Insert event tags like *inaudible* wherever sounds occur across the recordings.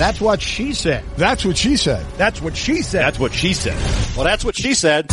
That's what she said. That's what she said. That's what she said. That's what she said. Well, that's what she said.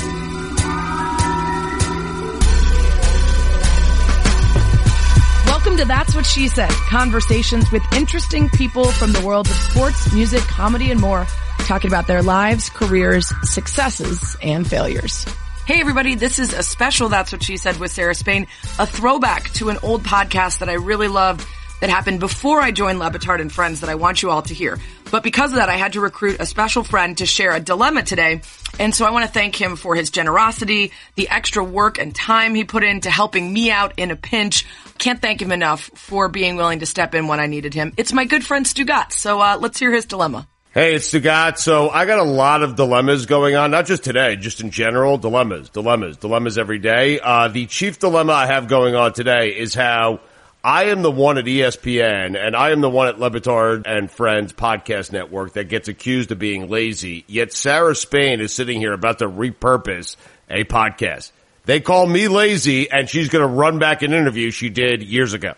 Welcome to That's What She Said. Conversations with interesting people from the world of sports, music, comedy, and more, talking about their lives, careers, successes, and failures. Hey everybody, this is a special That's What She Said with Sarah Spain, a throwback to an old podcast that I really loved that happened before I joined Le Batard and Friends that I want you all to hear. But because of that, I had to recruit a special friend to share a dilemma today. And so I want to thank him for his generosity, the extra work and time he put into helping me out in a pinch. Can't thank him enough for being willing to step in when I needed him. It's my good friend Stugotz. So uh, let's hear his dilemma. Hey, it's Stugotz. So I got a lot of dilemmas going on, not just today, just in general. Dilemmas, dilemmas, dilemmas every day. Uh, the chief dilemma I have going on today is how I am the one at ESPN and I am the one at Le Batard and Friends podcast network that gets accused of being lazy. Yet Sarah Spain is sitting here about to repurpose a podcast. They call me lazy and she's going to run back an interview she did years ago.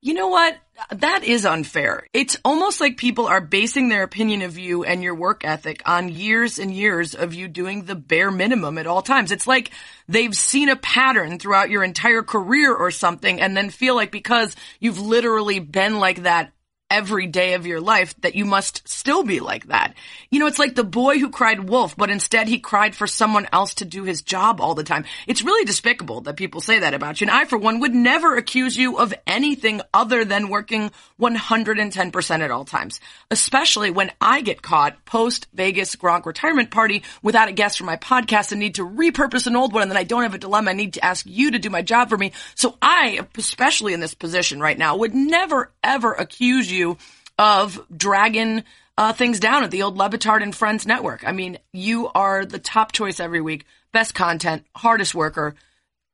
You know what? That is unfair. It's almost like people are basing their opinion of you and your work ethic on years and years of you doing the bare minimum at all times. It's like they've seen a pattern throughout your entire career or something and then feel like because you've literally been like that every day of your life that you must still be like that. You know, it's like the boy who cried wolf, but instead he cried for someone else to do his job all the time. It's really despicable that people say that about you. And I, for one, would never accuse you of anything other than working 110% at all times, especially when I get caught post Vegas Gronk retirement party without a guest for my podcast and need to repurpose an old one. And then I don't have a dilemma. I need to ask you to do my job for me. So I, especially in this position right now, would never ever accuse you of dragging uh, things down at the old Le Batard and Friends network. I mean, you are the top choice every week, best content, hardest worker.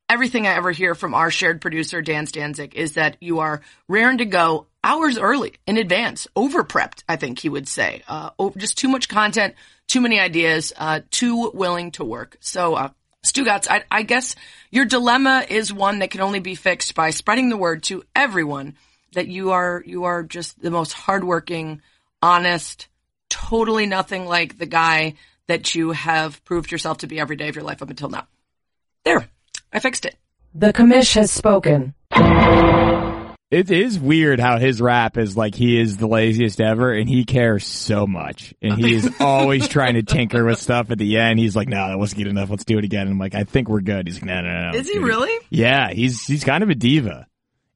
Everything I ever hear from our shared producer, Dan Stanzik, is that you are raring to go hours early in advance, over prepped, I think he would say. Uh, just too much content, too many ideas, uh, too willing to work. So, uh, Stugotz, I, I guess your dilemma is one that can only be fixed by spreading the word to everyone that you are you are just the most hardworking, honest, totally nothing like the guy that you have proved yourself to be every day of your life up until now. There, I fixed it. The commish has spoken. It is weird how his rap is like he is the laziest ever and he cares so much. And he is *laughs* always trying to tinker with stuff at the end. He's like, no, that wasn't good enough. Let's do it again. And I'm like, I think we're good. He's like, no, no, no. Is he really? Yeah, he's, he's kind of a diva.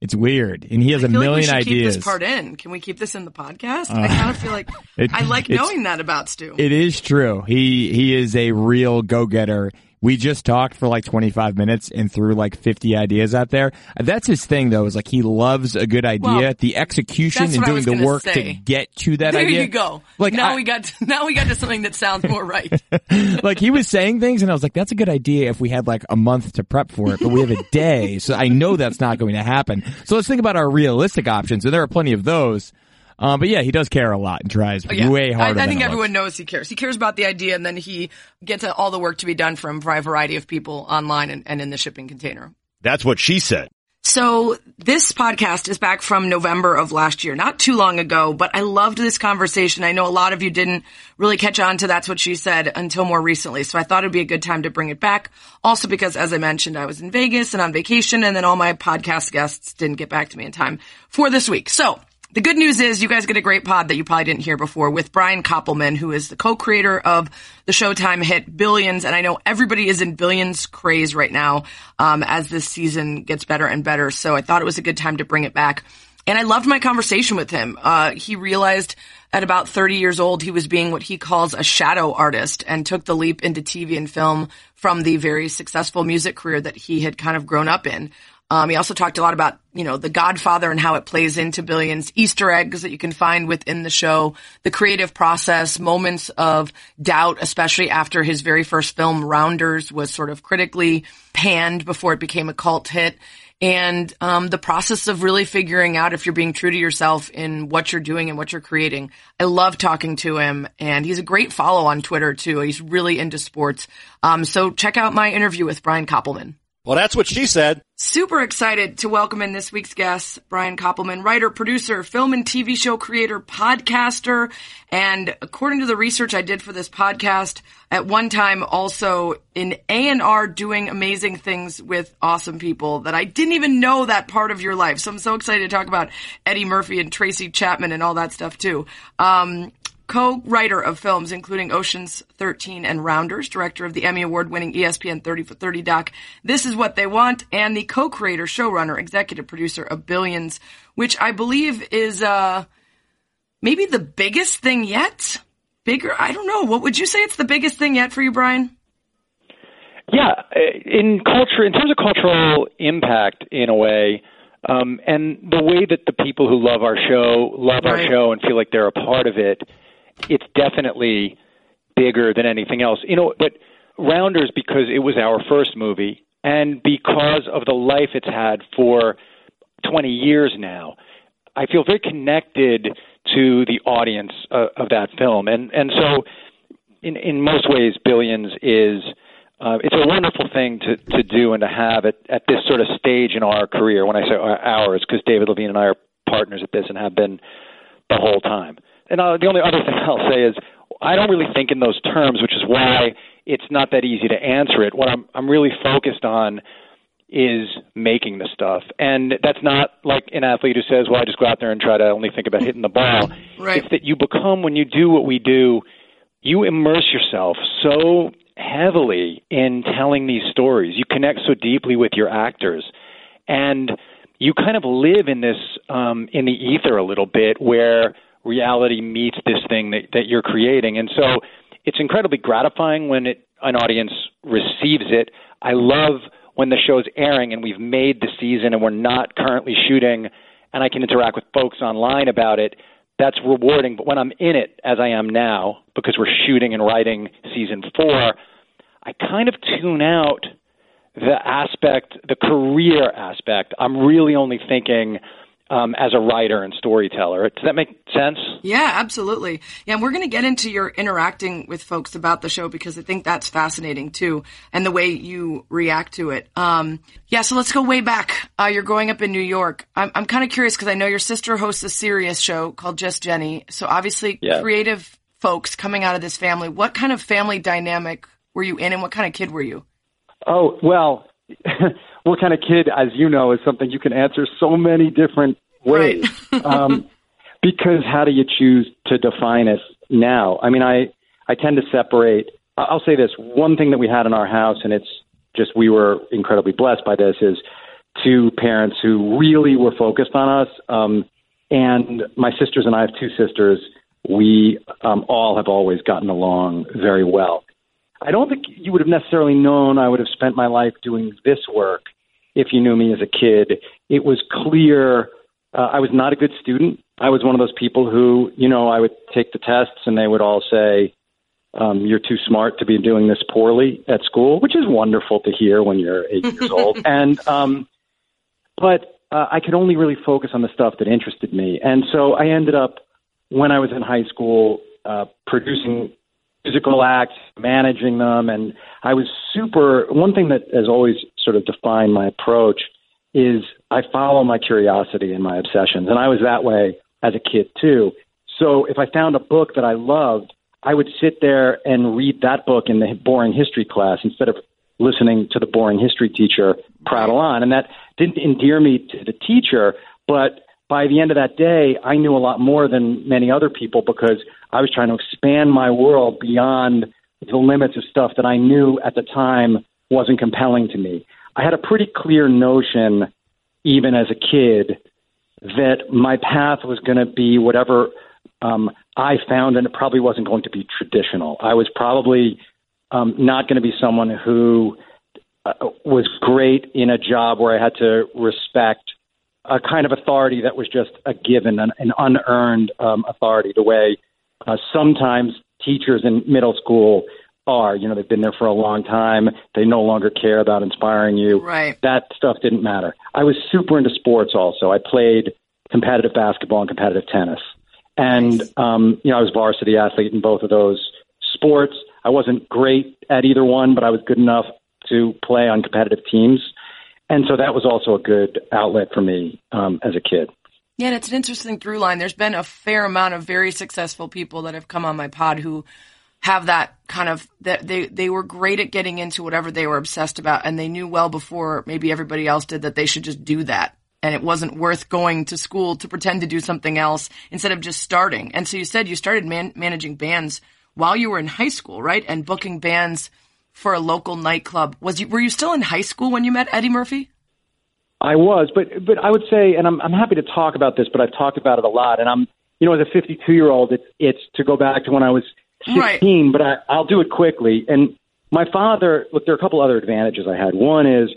It's weird, and he has I a million like ideas. Keep this part in. Can we keep this in the podcast? Uh, I kind of feel like *laughs* It- I like knowing that about Stu. It is true. He he is a real go getter. We just talked for like 25 minutes and threw like 50 ideas out there. That's his thing though, is like he loves a good idea. Well, the execution and doing the work say. to get to that there idea. you go. Like now I- we got to, *laughs* now we got to something that sounds more right. *laughs* like he was saying things and I was like, that's a good idea if we had like a month to prep for it, but we have a day. So I know that's not going to happen. So let's think about our realistic options and there are plenty of those. Um, but yeah, he does care a lot and tries Yeah. way harder. I, I than think it everyone looks. knows he cares. He cares about the idea, and then he gets all the work to be done from a variety of people online and, and in the shipping container. That's what she said. So this podcast is back from November of last year, not too long ago, but I loved this conversation. I know a lot of you didn't really catch on to that's what she said until more recently. So I thought it'd be a good time to bring it back. Also because as I mentioned, I was in Vegas and on vacation and then all my podcast guests didn't get back to me in time for this week. So the good news is you guys get a great pod that you probably didn't hear before with Brian Koppelman, who is the co-creator of the Showtime hit Billions. And I know everybody is in Billions craze right now, um, as this season gets better and better. So I thought it was a good time to bring it back. And I loved my conversation with him. Uh, he realized at about 30 years old, he was being what he calls a shadow artist and took the leap into TV and film from the very successful music career that he had kind of grown up in. Um, he also talked a lot about, you know, The Godfather and how it plays into Billions, Easter eggs that you can find within the show, the creative process, moments of doubt, especially after his very first film, Rounders, was sort of critically panned before it became a cult hit. And um, the process of really figuring out if you're being true to yourself in what you're doing and what you're creating. I love talking to him, and he's a great follow on Twitter too. He's really into sports. Um, so check out my interview with Brian Koppelman. Well, that's what she said. Super excited to welcome in this week's guest, Brian Koppelman, writer, producer, film and TV show creator, podcaster, and according to the research I did for this podcast, at one time also in A&R doing amazing things with awesome people that I didn't even know that part of your life. So I'm so excited to talk about Eddie Murphy and Tracy Chapman and all that stuff too. Um, co-writer of films including Ocean's 13 and Rounders, director of the Emmy Award-winning ESPN 30 for 30 doc This Is What They Want, and the co-creator, showrunner, executive producer of Billions, which I believe is uh, maybe the biggest thing yet. Bigger, I don't know. What would you say it's the biggest thing yet for you, Brian? Yeah, in culture, in terms of cultural impact, in a way, um, and the way that the people who love our show love Right. our show and feel like they're a part of it, it's definitely bigger than anything else. You know, but Rounders because it was our first movie and because of the life it's had for 20 years now, I feel very connected to the audience uh, of that film, and and so in in most ways, Billions is uh, it's a wonderful thing to to do and to have at at this sort of stage in our career. When I say ours, because David Levine and I are partners at this and have been the whole time. And uh, the only other thing *laughs* I'll say is I don't really think in those terms, which is why it's not that easy to answer it. What I'm I'm really focused on is making the stuff. And that's not like an athlete who says, well, I just go out there and try to only think about hitting the ball. *laughs* Right. It's that you become, when you do what we do, you immerse yourself so heavily in telling these stories. You connect so deeply with your actors. And you kind of live in this, um, in the ether a little bit where reality meets this thing that, that you're creating. And so it's incredibly gratifying when it, an audience receives it. I love when the show's airing and we've made the season and we're not currently shooting and I can interact with folks online about it. That's rewarding. But when I'm in it, as I am now, because we're shooting and writing season four, I kind of tune out the aspect, the career aspect. I'm really only thinking um, as a writer and storyteller. Does that make sense? Yeah, absolutely. Yeah, and we're going to get into your interacting with folks about the show because I think that's fascinating too, and the way you react to it. Um, yeah, so let's go way back. Uh, you're growing up in New York. I'm, I'm kind of curious because I know your sister hosts a Sirius show called Just Jenny. So obviously, Yeah. creative folks coming out of this family. What kind of family dynamic were you in, and what kind of kid were you? Oh, well, *laughs* what kind of kid, as you know, is something you can answer so many different ways. *laughs* um, because how do you choose to define us now? I mean, I, I tend to separate. I'll say this one thing that we had in our house, and it's just we were incredibly blessed by this, is two parents who really were focused on us. Um, and my sisters and I have two sisters. We um, all have always gotten along very well. I don't think you would have necessarily known I would have spent my life doing this work if you knew me as a kid. It was clear uh, I was not a good student. I was one of those people who, you know, I would take the tests and they would all say, um, you're too smart to be doing this poorly at school, which is wonderful to hear when you're eight years *laughs* old. And, um, but uh, I could only really focus on the stuff that interested me. And so I ended up, when I was in high school, uh, producing musical acts, managing them, and I was super. One thing that has always sort of defined my approach is I follow my curiosity and my obsessions, and I was that way as a kid too. So if I found a book that I loved, I would sit there and read that book in the boring history class instead of listening to the boring history teacher prattle on. And that didn't endear me to the teacher, but by the end of that day, I knew a lot more than many other people because I was trying to expand my world beyond the limits of stuff that I knew at the time wasn't compelling to me. I had a pretty clear notion, even as a kid, that my path was going to be whatever um, I found, and it probably wasn't going to be traditional. I was probably um, not going to be someone who uh, was great in a job where I had to respect a kind of authority that was just a given, an, an unearned um, authority, the way uh, sometimes teachers in middle school are. You know, they've been there for a long time. They no longer care about inspiring you. Right. That stuff didn't matter. I was super into sports also. I played competitive basketball and competitive tennis. And, um, you know, I was varsity athlete in both of those sports. I wasn't great at either one, but I was good enough to play on competitive teams. And so that was also a good outlet for me um, as a kid. Yeah, and it's an interesting through line. There's been a fair amount of very successful people that have come on my pod who have that kind of that they they were great at getting into whatever they were obsessed about and they knew well before maybe everybody else did that they should just do that and it wasn't worth going to school to pretend to do something else instead of just starting. And so you said you started man- managing bands while you were in high school, right? And booking bands for a local nightclub. Was you were you still in high school when you met Eddie Murphy? I was, but but I would say, and I'm I'm happy to talk about this, but I've talked about it a lot, and I'm you know as a 52 year old, it's it's to go back to when I was 16, Right. but I, I'll do it quickly. And my father, look, there are a couple other advantages I had. One is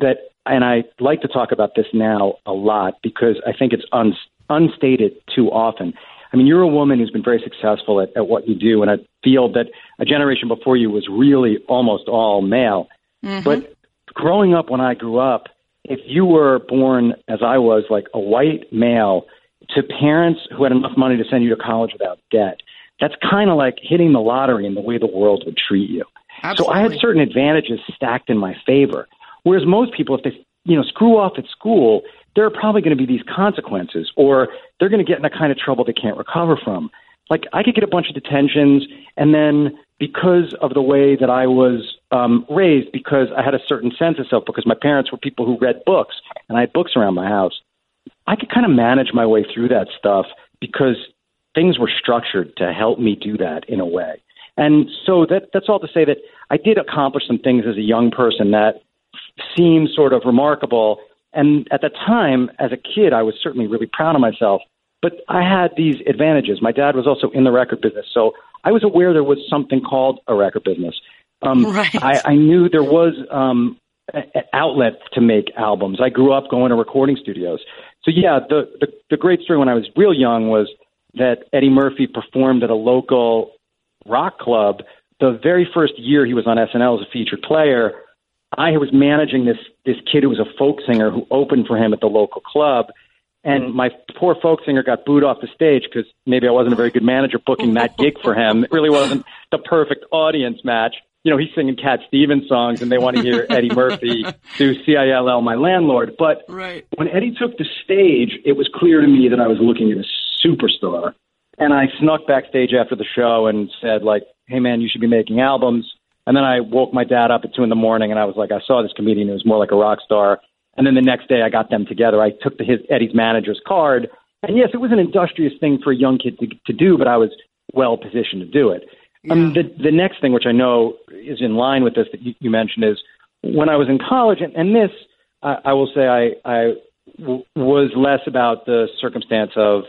that, and I like to talk about this now a lot because I think it's un, unstated too often. I mean, you're a woman who's been very successful at, at what you do in a field that a generation before you was really almost all male. Mm-hmm. But growing up when I grew up, if you were born as I was, like a white male, to parents who had enough money to send you to college without debt, that's kind of like hitting the lottery in the way the world would treat you. So I had certain advantages stacked in my favor. Whereas most people, if they you know screw off at school, there are probably going to be these consequences, or they're going to get in a kind of trouble they can't recover from. Like I could get a bunch of detentions, and then because of the way that I was um, raised, because I had a certain sense of self, because my parents were people who read books, and I had books around my house, I could kind of manage my way through that stuff because things were structured to help me do that in a way. And so that that's all to say that I did accomplish some things as a young person that seem sort of remarkable. And at the time, as a kid, I was certainly really proud of myself. But I had these advantages. My dad was also in the record business, so I was aware there was something called a record business. Um, *laughs* Right. I, I knew there was um, an outlet to make albums. I grew up going to recording studios. So yeah, the, the the great story when I was real young was that Eddie Murphy performed at a local rock club. The very first year he was on SNL as a featured player, I was managing this this kid who was a folk singer who opened for him at the local club. And mm. my poor folk singer got booed off the stage because maybe I wasn't a very good manager booking that gig for him. It really wasn't the perfect audience match. You know, he's singing Cat Stevens songs and they want to hear Eddie Murphy *laughs* do CILL, My Landlord. But Right. when Eddie took the stage, it was clear to me that I was looking at a superstar. And I snuck backstage after the show and said, like, hey, man, you should be making albums. And then I woke my dad up at two in the morning and I was like, I saw this comedian who was more like a rock star. And then the next day I got them together. I took the, his, Eddie's manager's card. And yes, it was an industrious thing for a young kid to, to do, but I was well positioned to do it. Um, the, the next thing, which I know is in line with this that you, you mentioned, is when I was in college, and, and this, I, I will say, I, I w- was less about the circumstance of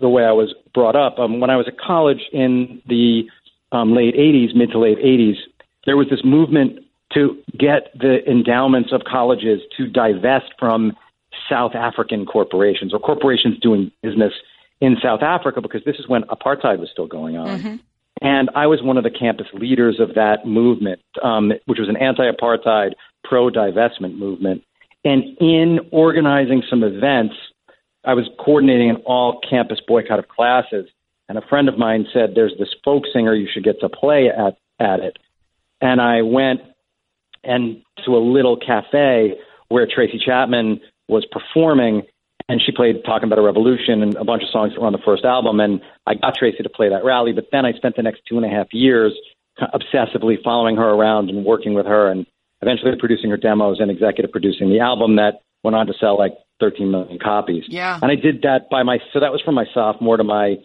the way I was brought up. Um, when I was at college in the um, late 80s, mid to late 80s, there was this movement to get the endowments of colleges to divest from South African corporations or corporations doing business in South Africa because this is when apartheid was still going on. And I was one of the campus leaders of that movement, um, which was an anti apartheid, pro divestment movement. And in organizing some events, I was coordinating an all campus boycott of classes. And a friend of mine said, There's this folk singer, you should get to play at, at it. And I went and to a little cafe where Tracy Chapman was performing, and she played "Talking About a Revolution" and a bunch of songs that were on the first album. And I got Tracy to play that rally, but then I spent the next two and a half years obsessively following her around and working with her, and eventually producing her demos and executive producing the album that went on to sell like 13 million copies. Yeah. And I did that by my so that was from my sophomore to my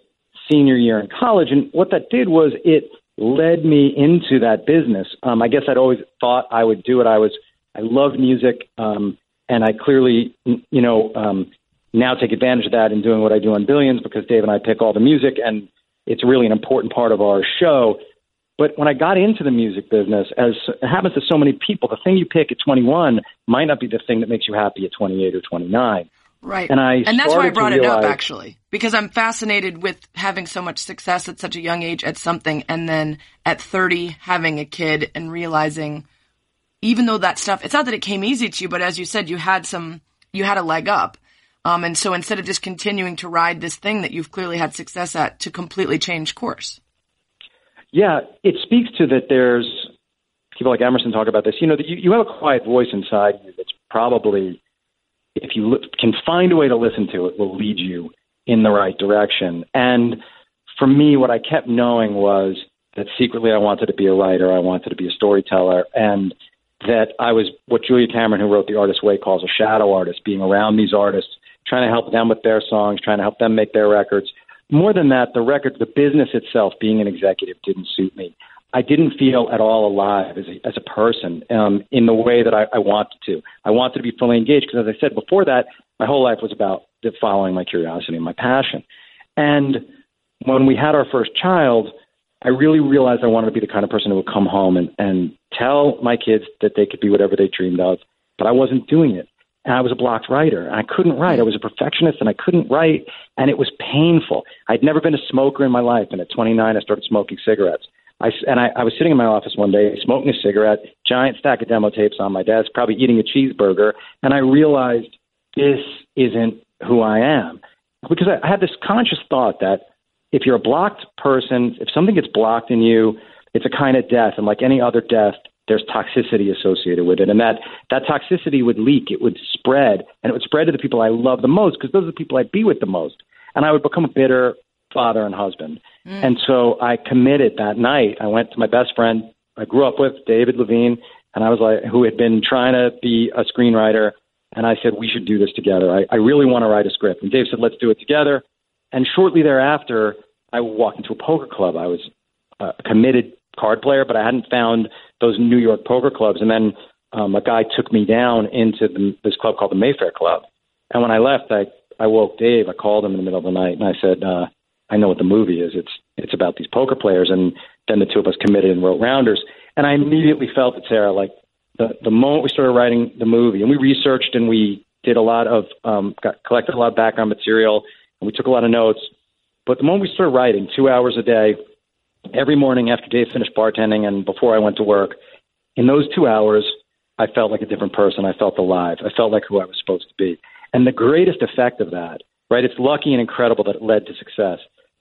senior year in college. And what that did was it led me into that business. Um, I guess I'd always thought I would do it. I was I love music, um, and I clearly you know um, now take advantage of that in doing what I do on Billions because Dave and I pick all the music, and it's really an important part of our show. But when I got into the music business, as happens to so many people, the thing you pick at 21 might not be the thing that makes you happy at 28 or 29. Right. And I and that's why I brought it up actually, because I'm fascinated with having so much success at such a young age at something, and then at 30 having a kid and realizing, even though that stuff, it's not that it came easy to you, but as you said, you had some, you had a leg up. Um, and so instead of just continuing to ride this thing that you've clearly had success at, to completely change course. Yeah, it speaks to that there's people like Emerson talk about this. You know, that you, you have a quiet voice inside you that's probably, if you can find a way to listen to it, will lead you in the right direction. And for me, what I kept knowing was that secretly I wanted to be a writer, I wanted to be a storyteller, and that I was what Julia Cameron, who wrote The Artist's Way, calls a shadow artist, being around these artists, trying to help them with their songs, trying to help them make their records. More than that, the record, the business itself, being an executive, didn't suit me. I didn't feel at all alive as a, as a person um, in the way that I, I wanted to. I wanted to be fully engaged because, as I said before that, my whole life was about following my curiosity and my passion. And when we had our first child, I really realized I wanted to be the kind of person who would come home and, and tell my kids that they could be whatever they dreamed of, but I wasn't doing it. And I was a blocked writer, and I couldn't write. I was a perfectionist, and I couldn't write, and it was painful. I'd never been a smoker in my life, and at 29, I started smoking cigarettes. I, and I, I was sitting in my office one day smoking a cigarette, giant stack of demo tapes on my desk, probably eating a cheeseburger, and I realized this isn't who I am. Because I, I had this conscious thought that if you're a blocked person, if something gets blocked in you, it's a kind of death, and like any other death, there's toxicity associated with it, and that that toxicity would leak, it would spread, and it would spread to the people I love the most because those are the people I'd be with the most, and I would become a bitter father and husband. Mm. And so I committed that night. I went to my best friend I grew up with, David Levine, and I was like, who had been trying to be a screenwriter. And I said, we should do this together. I, I really want to write a script. And Dave said, let's do it together. And shortly thereafter, I walked into a poker club. I was a committed card player, but I hadn't found those New York poker clubs. And then um, a guy took me down into the, this club called the Mayfair Club. And when I left, I, I woke Dave. I called him in the middle of the night, and I said, uh, I know what the movie is. It's it's about these poker players, and then the two of us committed and wrote Rounders. And I immediately felt it, Sarah. Like the the moment we started writing the movie, and we researched and we did a lot of um, got collected a lot of background material, and we took a lot of notes. But the moment we started writing, two hours a day, every morning after Dave finished bartending and before I went to work, in those two hours, I felt like a different person. I felt alive. I felt like who I was supposed to be. And the greatest effect of that, right? It's lucky and incredible that it led to success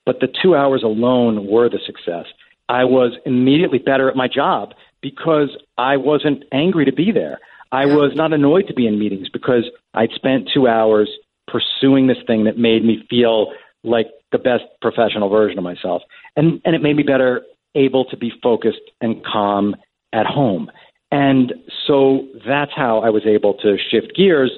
but the two hours alone were the success. I was immediately better at my job because I wasn't angry to be there. I was not annoyed to be in meetings because I'd spent two hours pursuing this thing that made me feel like the best professional version of myself. And, and it made me better able to be focused and calm at home. And so that's how I was able to shift gears.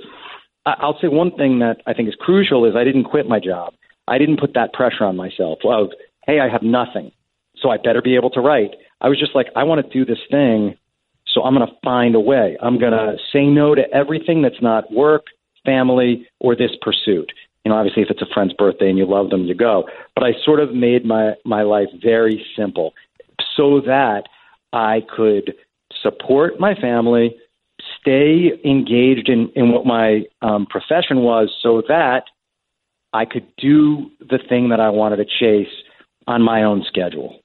I'll say one thing that I think is crucial is I didn't quit my job. I didn't put that pressure on myself of, hey, I have nothing, so I better be able to write. I was just like, I want to do this thing, so I'm going to find a way. I'm going to say no to everything that's not work, family, or this pursuit. You know, obviously, if it's a friend's birthday and you love them, you go. But I sort of made my my life very simple, so that I could support my family, stay engaged in in what my um, profession was, so that I could do the thing that I wanted to chase on my own schedule.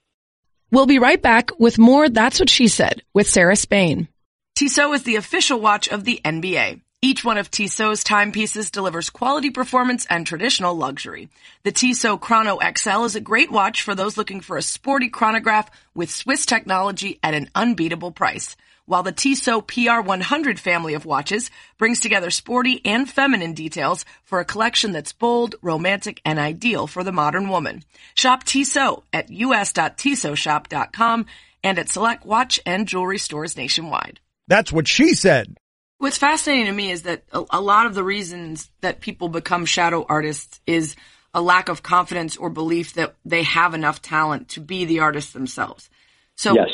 We'll be right back with more That's What She Said with Sarah Spain. Tissot is the official watch of the NBA. Each one of Tissot's timepieces delivers quality performance and traditional luxury. The Tissot Chrono XL is a great watch for those looking for a sporty chronograph with Swiss technology at an unbeatable price while the Tissot PR100 family of watches brings together sporty and feminine details for a collection that's bold, romantic, and ideal for the modern woman. Shop Tissot at us.tissotshop.com and at select watch and jewelry stores nationwide. That's what she said. What's fascinating to me is that a, a lot of the reasons that people become shadow artists is a lack of confidence or belief that they have enough talent to be the artists themselves. So yes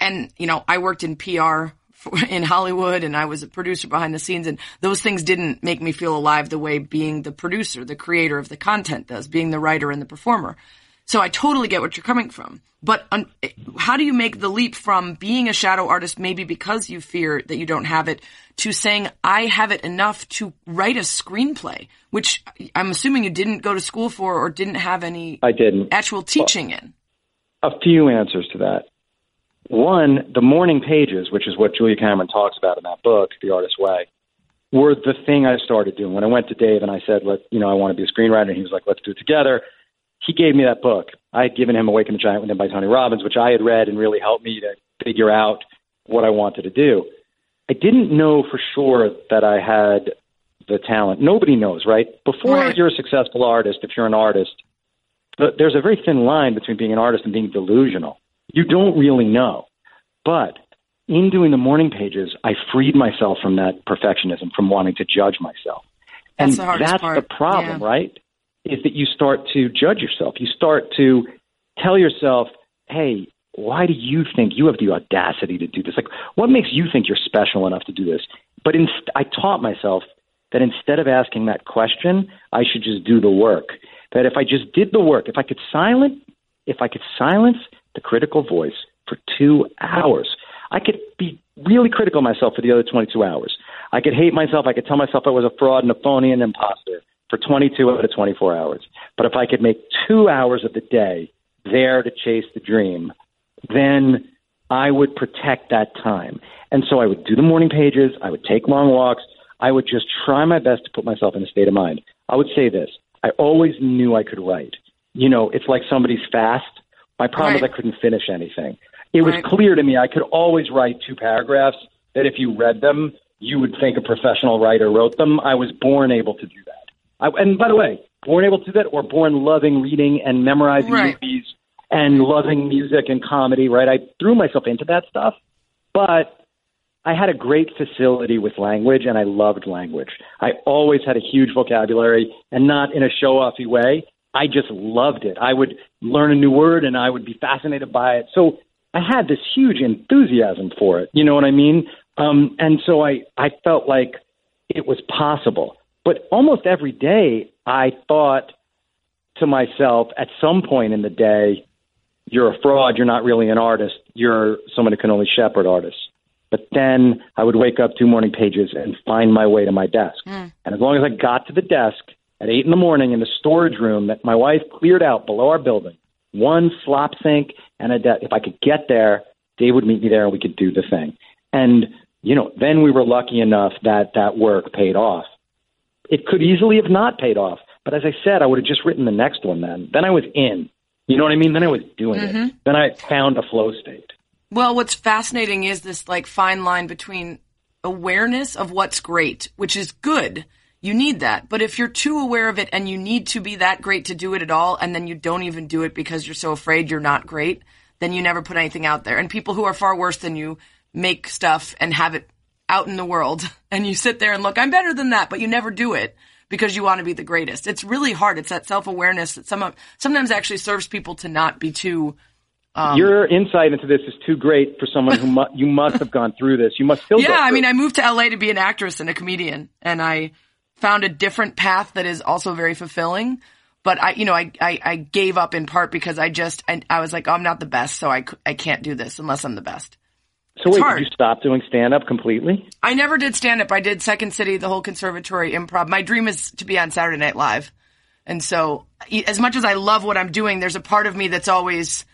and you know, I worked in PR *laughs* in Hollywood and I was a producer behind the scenes and those things didn't make me feel alive the way being the producer, the creator of the content does, being the writer and the performer. So I totally get what you're coming from. But un- how do you make the leap from being a shadow artist, maybe because you fear that you don't have it, to saying, I have it enough to write a screenplay, which I'm assuming you didn't go to school for or didn't have any I didn't. actual teaching well, in? A few answers to that. One, the morning pages, which is what Julia Cameron talks about in that book, The Artist's Way, were the thing I started doing. When I went to Dave and I said, "Let you know, I want to be a screenwriter," and he was like, "Let's do it together." He gave me that book. I had given him Awaken the Giant Within by Tony Robbins, which I had read and really helped me to figure out what I wanted to do. I didn't know for sure that I had the talent. Nobody knows, right? Before Right. you're a successful artist, if you're an artist, there's a very thin line between being an artist and being delusional. You don't really know. But in doing the morning pages, I freed myself from that perfectionism, from wanting to judge myself. That's and the that's the problem, Yeah. right? Is that you start to judge yourself. You start to tell yourself, hey, why do you think you have the audacity to do this? Like, what makes you think you're special enough to do this? But inst- I taught myself that instead of asking that question, I should just do the work. That if I just did the work, if I could silent, if I could silence the critical voice for two hours, I could be really critical myself for the other 22 hours. I could hate myself. I could tell myself I was a fraud and a phony and an imposter for 22 out of 24 hours. But if I could make two hours of the day there to chase the dream, then I would protect that time. And so I would do the morning pages. I would take long walks. I would just try my best to put myself in a state of mind. I would say this I always knew I could write. You know, it's like somebody's fast. My problem is Right. I couldn't finish anything. It was Right. clear to me I could always write two paragraphs that if you read them, you would think a professional writer wrote them. I was born able to do that. I, and by the way, born able to do that or born loving reading and memorizing Right. movies and loving music and comedy, right? I threw myself into that stuff, but I had a great facility with language and I loved language. I always had a huge vocabulary and not in a show offy way. I just loved it. I would learn a new word and I would be fascinated by it. So I had this huge enthusiasm for it. You know what I mean? Um, and so I, I felt like it was possible. But almost every day I thought to myself at some point in the day, you're a fraud. You're not really an artist. You're someone who can only shepherd artists. But then I would wake up two morning pages and find my way to my desk. And as long as I got to the desk at eight in the morning in the storage room that my wife cleared out below our building, one slop sink and a desk, if I could get there, Dave would meet me there and we could do the thing. And, you know, then we were lucky enough that that work paid off. It could easily have not paid off. But as I said, I would have just written the next one then. Then I was in. You know what I mean? Then I was doing it. Mm-hmm. Then I found a flow state. Well, what's fascinating is this like fine line between awareness of what's great, which is good. You need that. But if you're too aware of it and you need to be that great to do it at all, and then you don't even do it because you're so afraid you're not great, then you never put anything out there. And people who are far worse than you make stuff and have it out in the world. *laughs* And you sit there and look, I'm better than that, but you never do it because you want to be the greatest. It's really hard. It's that self awareness that some sometimes actually serves people to not be too um Your insight into this is too great for someone who mu- you must have gone through this. You must still. *laughs* Yeah, I mean, it. I moved to LA to be an actress and a comedian, and I found a different path that is also very fulfilling. But I, you know, I, I, I gave up in part because I just, I, I was like, oh, I'm not the best, so I, I can't do this unless I'm the best. so wait, did you stop doing stand up completely? I never did stand up. I did Second City, the whole conservatory improv. My dream is to be on Saturday Night Live. And so, as much as I love what I'm doing, there's a part of me that's always,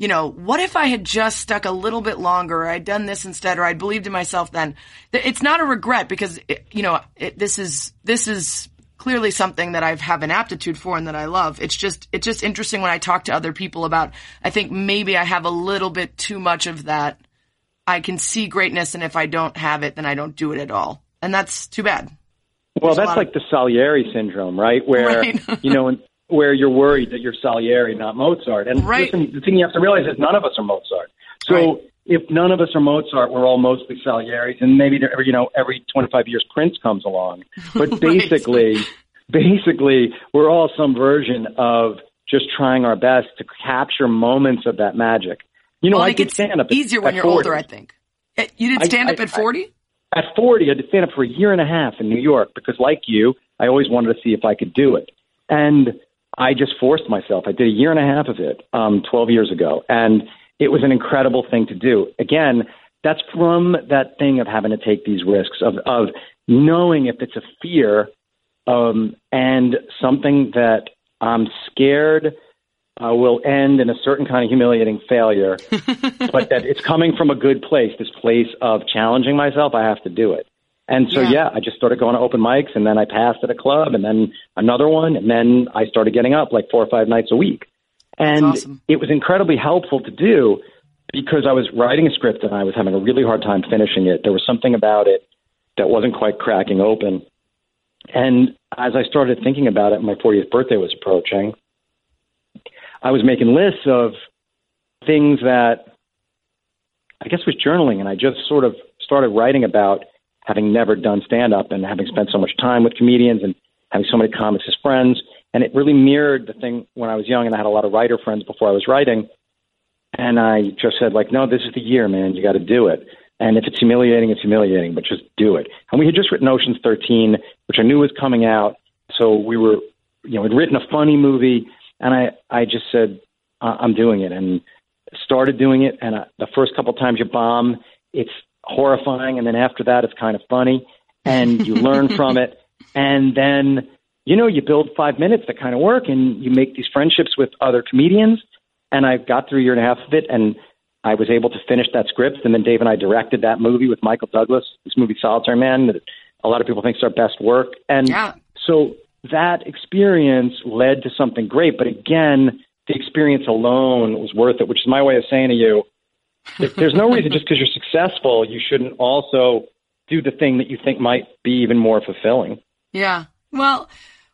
you know, what if I had just stuck a little bit longer, or I'd done this instead, or I'd believed in myself then? It's not a regret because, it, you know, it, this is this is clearly something that I have an aptitude for and that I love. It's just it's just interesting when I talk to other people about. I think maybe I have a little bit too much of that. I can see greatness, and if I don't have it, then I don't do it at all, and that's too bad. Well, There's that's like of- the Salieri syndrome, right? Where *laughs* Right. you know, where you're worried that you're Salieri, not Mozart. And Right. listen, the thing you have to realize is none of us are Mozart. So Right. if none of us are Mozart, we're all mostly Salieri's, and maybe you know every 25 years Prince comes along. *laughs* But Right. basically, basically, we're all some version of just trying our best to capture moments of that magic. You know, well, I gets stand up easier when you're older. I think. Eh, You did I- stand up I- at 40. at 40, I did stand up for a year and a half in New York because, like you, I always wanted to see if I could do it. And I just forced myself. I did a year and a half of it um, 12 years ago. And it was an incredible thing to do. Again, that's from that thing of having to take these risks, of, of knowing if it's a fear um, and something that I'm scared uh, will end in a certain kind of humiliating failure, *laughs* but that it's coming from a good place, this place of challenging myself, I have to do it. And so, Yeah. yeah. I just started going to open mics, and then I passed at a club, and then another one, and then I started getting up like four or five nights a week. And awesome. it was incredibly helpful to do because I was writing a script and I was having a really hard time finishing it. There was something about it that wasn't quite cracking open. And as I started thinking about it, my 40th birthday was approaching. I was making lists of things that I guess was journaling, and I just sort of started writing about having never done stand up and having spent so much time with comedians and having so many comics as friends. And it really mirrored the thing when I was young and I had a lot of writer friends before I was writing. And I just said, like, no, this is the year, man. You got to do it. And if it's humiliating, it's humiliating, but just do it. And we had just written Ocean's 13, which I knew was coming out. So we were, you know, we'd written a funny movie. And I, I just said, I'm doing it. And started doing it. And uh, the first couple times you bomb, it's horrifying. And then after that, it's kind of funny. And you learn *laughs* from it. And then, you know, you build five minutes that kind of work and you make these friendships with other comedians. And I got through a year and a half of it. And I was able to finish that script. And then Dave and I directed that movie with Michael Douglas, this movie Solitary Man, that a lot of people think is our best work. And yeah. so that experience led to something great. But again, the experience alone was worth it, which is my way of saying to you, there's no reason just because you're successful, you shouldn't also do the thing that you think might be even more fulfilling. Yeah. Well,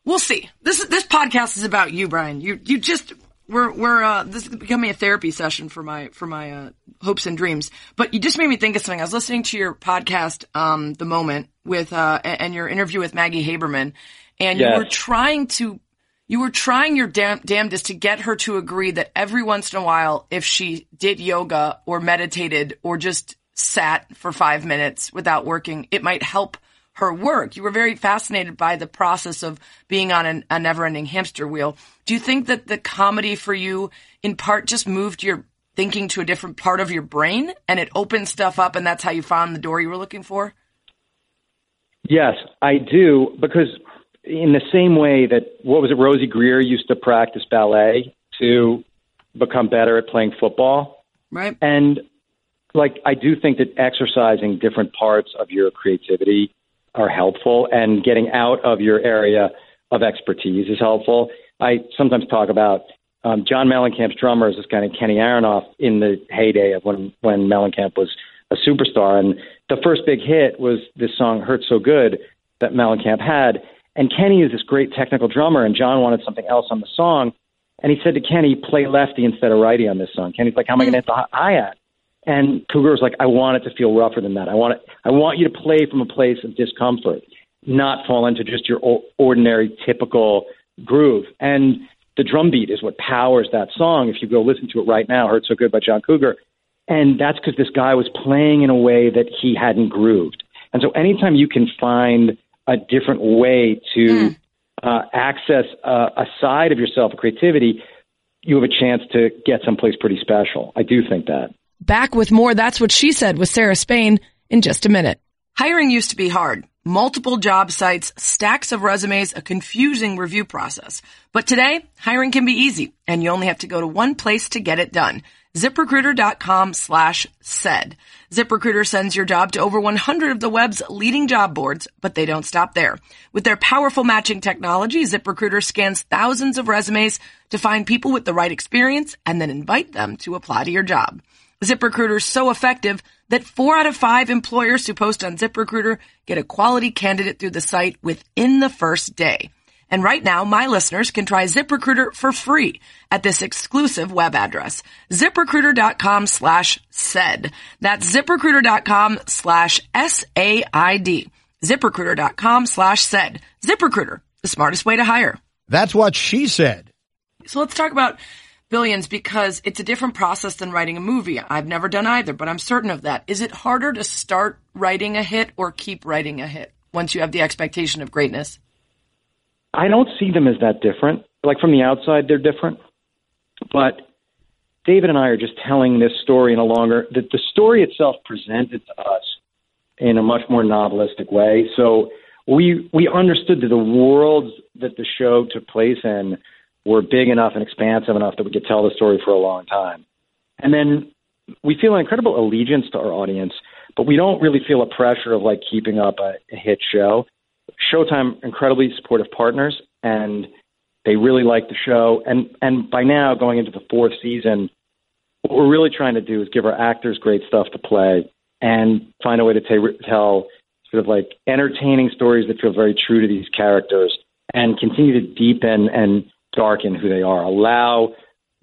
we'll see. This this podcast is about you, Brian. You you just we're we're uh, this is becoming a therapy session for my for my uh, hopes and dreams. But you just made me think of something. I was listening to your podcast, um, the moment with uh, and your interview with Maggie Haberman, and Yes. you were trying to you were trying your dam- damnedest to get her to agree that every once in a while, if she did yoga or meditated or just sat for five minutes without working, it might help her work. You were very fascinated by the process of being on an, a never ending hamster wheel. Do you think that the comedy for you in part just moved your thinking to a different part of your brain and it opened stuff up and that's how you found the door you were looking for? Yes, I do because in the same way that what was it Rosey Grier used to practice ballet to become better at playing football. Right. And like I do think that exercising different parts of your creativity are helpful and getting out of your area of expertise is helpful. I sometimes talk about um, John Mellencamp's drummer is this guy named Kenny Aronoff in the heyday of when when Mellencamp was a superstar, and the first big hit was this song "Hurt So Good" that Mellencamp had. And Kenny is this great technical drummer, and John wanted something else on the song, and he said to Kenny, "Play lefty instead of righty on this song." Kenny's like, "How am I going to hit the hi- hi-hat?" And Cougar was like, "I want it to feel rougher than that. I want it. I want you to play from a place of discomfort, not fall into just your ordinary, typical groove." And the drum beat is what powers that song. If you go listen to it right now, "Hurt So Good" by John Cougar, and that's because this guy was playing in a way that he hadn't grooved. And so, anytime you can find a different way to uh, access uh, a side of yourself, a creativity, you have a chance to get someplace pretty special. I do think that. Back with more That's What She Said with Sarah Spain in just a minute. Hiring used to be hard. Multiple job sites, stacks of resumes, a confusing review process. But today, hiring can be easy and you only have to go to one place to get it done. ZipRecruiter.com slash said. ZipRecruiter sends your job to over 100 of the web's leading job boards, but they don't stop there. With their powerful matching technology, ZipRecruiter scans thousands of resumes to find people with the right experience and then invite them to apply to your job. ZipRecruiter is so effective that four out of five employers who post on ZipRecruiter get a quality candidate through the site within the first day. And right now, my listeners can try ZipRecruiter for free at this exclusive web address, ziprecruiter.com slash said. That's ziprecruiter.com slash S-A-I-D. ziprecruiter.com slash said. ZipRecruiter, the smartest way to hire. That's what she said. So let's talk about Billions because it's a different process than writing a movie. I've never done either, but I'm certain of that. Is it harder to start writing a hit or keep writing a hit once you have the expectation of greatness? I don't see them as that different. Like from the outside, they're different. But David and I are just telling this story in a longer. that the story itself presented to us in a much more novelistic way. So we we understood that the worlds that the show took place in were big enough and expansive enough that we could tell the story for a long time. And then we feel an incredible allegiance to our audience, but we don't really feel a pressure of like keeping up a, a hit show. Showtime incredibly supportive partners and they really like the show and and by now going into the fourth season what we're really trying to do is give our actors great stuff to play and find a way to t- tell sort of like entertaining stories that feel very true to these characters and continue to deepen and darken who they are. Allow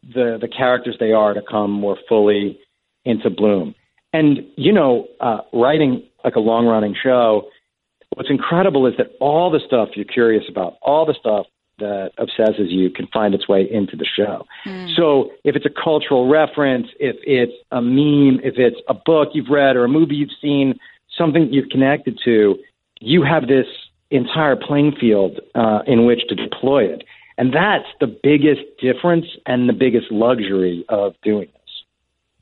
the the characters they are to come more fully into bloom. And you know, uh, writing like a long running show, what's incredible is that all the stuff you're curious about, all the stuff that obsesses you can find its way into the show. Mm. So if it's a cultural reference, if it's a meme, if it's a book you've read or a movie you've seen, something you've connected to, you have this entire playing field uh, in which to deploy it. And that's the biggest difference and the biggest luxury of doing this.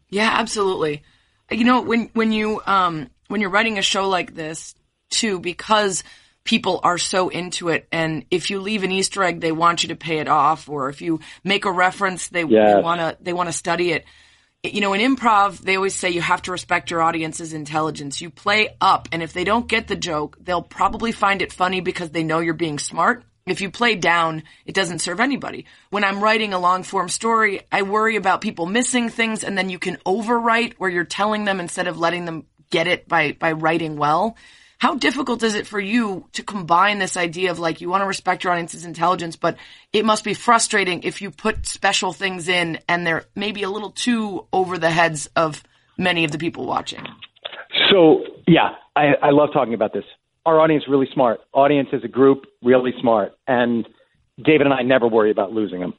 Yeah, absolutely. You know, when when you um when you're writing a show like this too because people are so into it. And if you leave an Easter egg, they want you to pay it off. Or if you make a reference, they, want to, they want to study it. You know, in improv, they always say you have to respect your audience's intelligence. You play up, and if they don't get the joke, they'll probably find it funny because they know you're being smart. If you play down, it doesn't serve anybody. When I'm writing a long form story, I worry about people missing things and then you can overwrite where you're telling them instead of letting them get it by, by writing well. How difficult is it for you to combine this idea of like you want to respect your audience's intelligence, but it must be frustrating if you put special things in and they're maybe a little too over the heads of many of the people watching? So, yeah, I, I love talking about this. Our audience really smart. Audience as a group, really smart. And David and I never worry about losing them.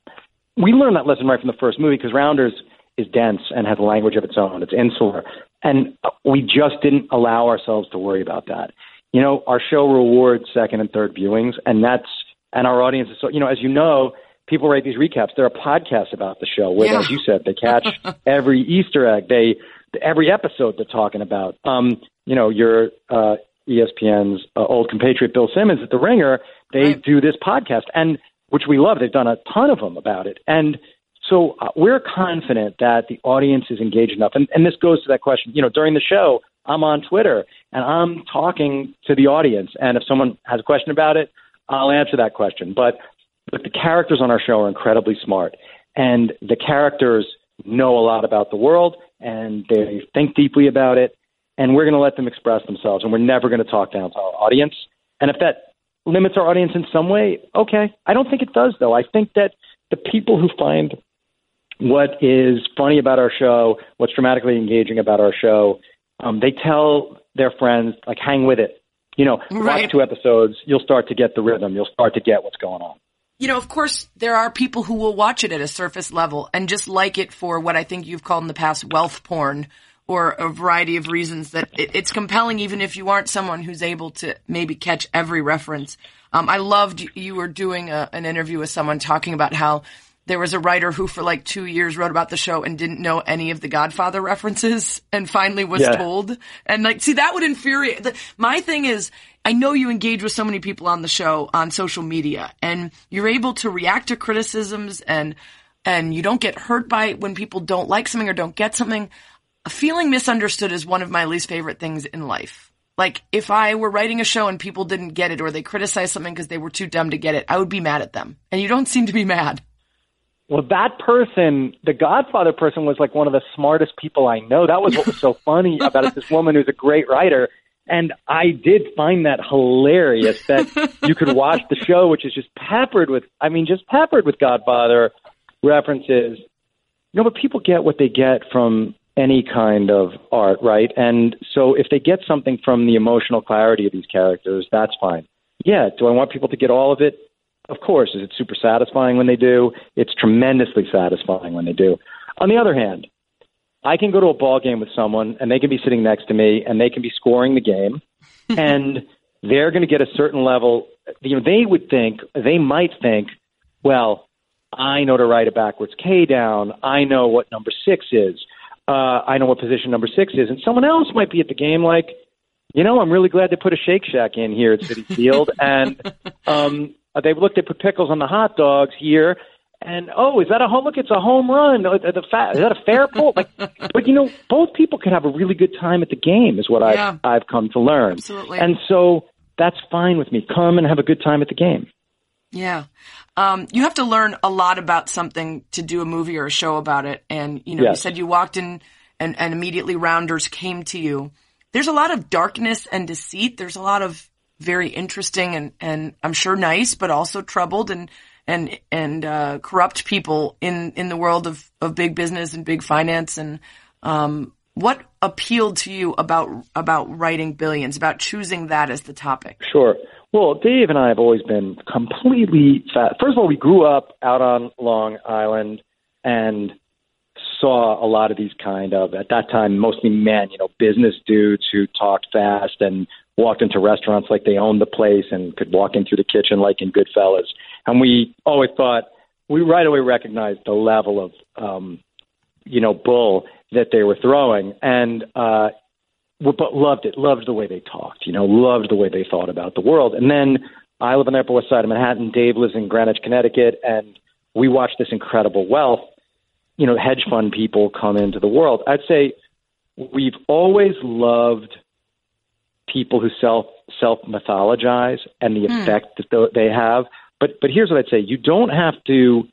We learned that lesson right from the first movie because Rounders is dense and has a language of its own. It's insular. And we just didn't allow ourselves to worry about that. You know, our show rewards second and third viewings, and that's and our audience is so. You know, as you know, people write these recaps. There are podcasts about the show where, yeah. as you said, they catch *laughs* every Easter egg. They every episode they're talking about. Um, you know, your uh, ESPN's uh, old compatriot Bill Simmons at The Ringer. They right. do this podcast, and which we love. They've done a ton of them about it, and so uh, we're confident that the audience is engaged enough. And, and this goes to that question. You know, during the show, I'm on Twitter and I'm talking to the audience. And if someone has a question about it, I'll answer that question. But, but the characters on our show are incredibly smart. And the characters know a lot about the world and they think deeply about it. And we're going to let them express themselves. And we're never going to talk down to our audience. And if that limits our audience in some way, okay. I don't think it does, though. I think that the people who find what is funny about our show, what's dramatically engaging about our show. Um, they tell their friends, like, hang with it. You know, right. watch two episodes, you'll start to get the rhythm. You'll start to get what's going on. You know, of course, there are people who will watch it at a surface level and just like it for what I think you've called in the past wealth porn or a variety of reasons that it, it's compelling even if you aren't someone who's able to maybe catch every reference. Um, I loved you were doing a, an interview with someone talking about how there was a writer who for like two years wrote about the show and didn't know any of the Godfather references *laughs* and finally was yeah. told. And like, see, that would infuriate. The, my thing is, I know you engage with so many people on the show on social media and you're able to react to criticisms and, and you don't get hurt by when people don't like something or don't get something. Feeling misunderstood is one of my least favorite things in life. Like, if I were writing a show and people didn't get it or they criticized something because they were too dumb to get it, I would be mad at them. And you don't seem to be mad. Well, that person, the Godfather person, was like one of the smartest people I know. That was what was so *laughs* funny about it. This woman who's a great writer. And I did find that hilarious that you could watch the show, which is just peppered with, I mean, just peppered with Godfather references. You know, but people get what they get from any kind of art, right? And so if they get something from the emotional clarity of these characters, that's fine. Yeah, do I want people to get all of it? Of course, is it super satisfying when they do? It's tremendously satisfying when they do. On the other hand, I can go to a ball game with someone and they can be sitting next to me and they can be scoring the game *laughs* and they're going to get a certain level. You know, they would think, they might think, well, I know to write a backwards K down. I know what number six is. Uh, I know what position number six is. And someone else might be at the game like, you know, I'm really glad they put a Shake Shack in here at Citi Field. *laughs* and um, they've looked at put pickles on the hot dogs here, and oh, is that a home? Look, it's a home run. The fa- is that a fair pull? Like, *laughs* but you know, both people can have a really good time at the game, is what yeah. I've I've come to learn. Absolutely. And so that's fine with me. Come and have a good time at the game. Yeah. Um, you have to learn a lot about something to do a movie or a show about it. And, you know, you said you walked in and, and immediately Rounders came to you. There's a lot of darkness and deceit. There's a lot of very interesting and, and I'm sure nice, but also troubled and, and, and, uh, corrupt people in, in the world of, of big business and big finance. And, um, what appealed to you about, about writing billions, about choosing that as the topic? Sure. Well, Dave and I have always been completely fat. First of all, we grew up out on Long Island and saw a lot of these kind of, at that time, mostly men, you know, business dudes who talked fast and walked into restaurants like they owned the place and could walk in through the kitchen like in Goodfellas. And we always thought, we right away recognized the level of, um, you know, bull that they were throwing. And, uh, but loved it, loved the way they talked, you know, loved the way they thought about the world. And then I live on the Upper West Side of Manhattan. Dave lives in Greenwich, Connecticut, and we watch this incredible wealth. You know, hedge fund people come into the world. I'd say we've always loved people who self self mythologize and the hmm. effect that they have. But but here's what I'd say: you don't have to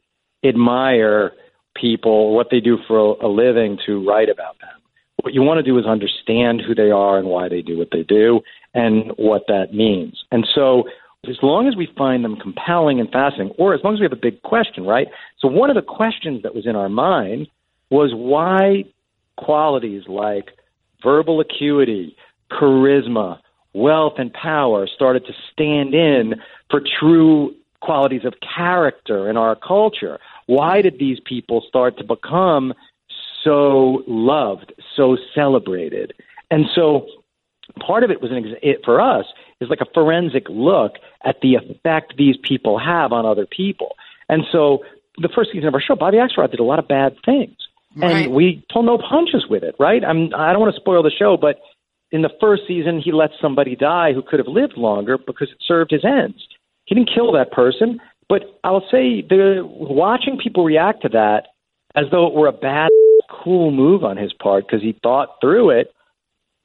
admire people what they do for a, a living to write about them. What you want to do is understand who they are and why they do what they do and what that means. And so, as long as we find them compelling and fascinating, or as long as we have a big question, right? So, one of the questions that was in our mind was why qualities like verbal acuity, charisma, wealth, and power started to stand in for true qualities of character in our culture. Why did these people start to become so loved, so celebrated? And so part of it was an ex- it, for us is like a forensic look at the effect these people have on other people. And so the first season of our show, Bobby Axelrod did a lot of bad things, Right. and we pulled no punches with it. Right? I'm, I don't want to spoil the show, but in the first season, he let somebody die who could have lived longer because it served his ends. He didn't kill that person, but I'll say the watching people react to that as though it were a bad, cool move on his part because he thought through it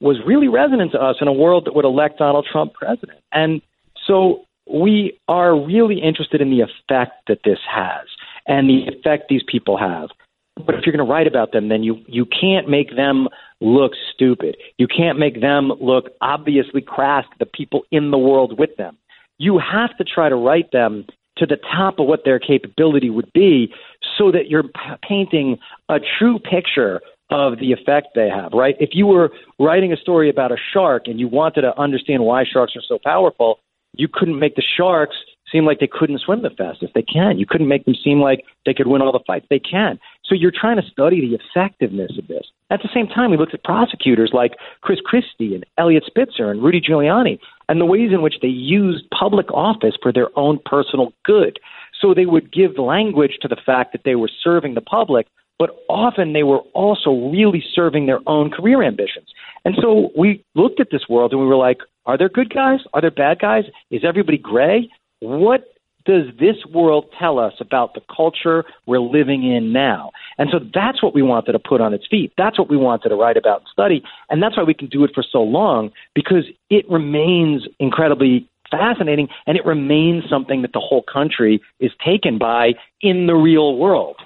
was really resonant to us in a world that would elect Donald Trump president. And so we are really interested in the effect that this has and the effect these people have. But if you're going to write about them, then you you can't make them look stupid. You can't make them look obviously crass the people in the world with them. You have to try to write them to the top of what their capability would be so that you're p- painting a true picture of the effect they have, right? If you were writing a story about a shark and you wanted to understand why sharks are so powerful, you couldn't make the sharks seem like they couldn't swim the fastest. They can. You couldn't make them seem like they could win all the fights. They can. So you're trying to study the effectiveness of this. At the same time, we looked at prosecutors like Chris Christie and Eliot Spitzer and Rudy Giuliani and the ways in which they used public office for their own personal good. So they would give language to the fact that they were serving the public, but often they were also really serving their own career ambitions. And so we looked at this world and we were like, are there good guys? Are there bad guys? Is everybody gray? What does this world tell us about the culture we're living in now? And so that's what we wanted to put on its feet. That's what we wanted to write about and study. And that's why we can do it for so long because it remains incredibly fascinating and it remains something that the whole country is taken by in the real world.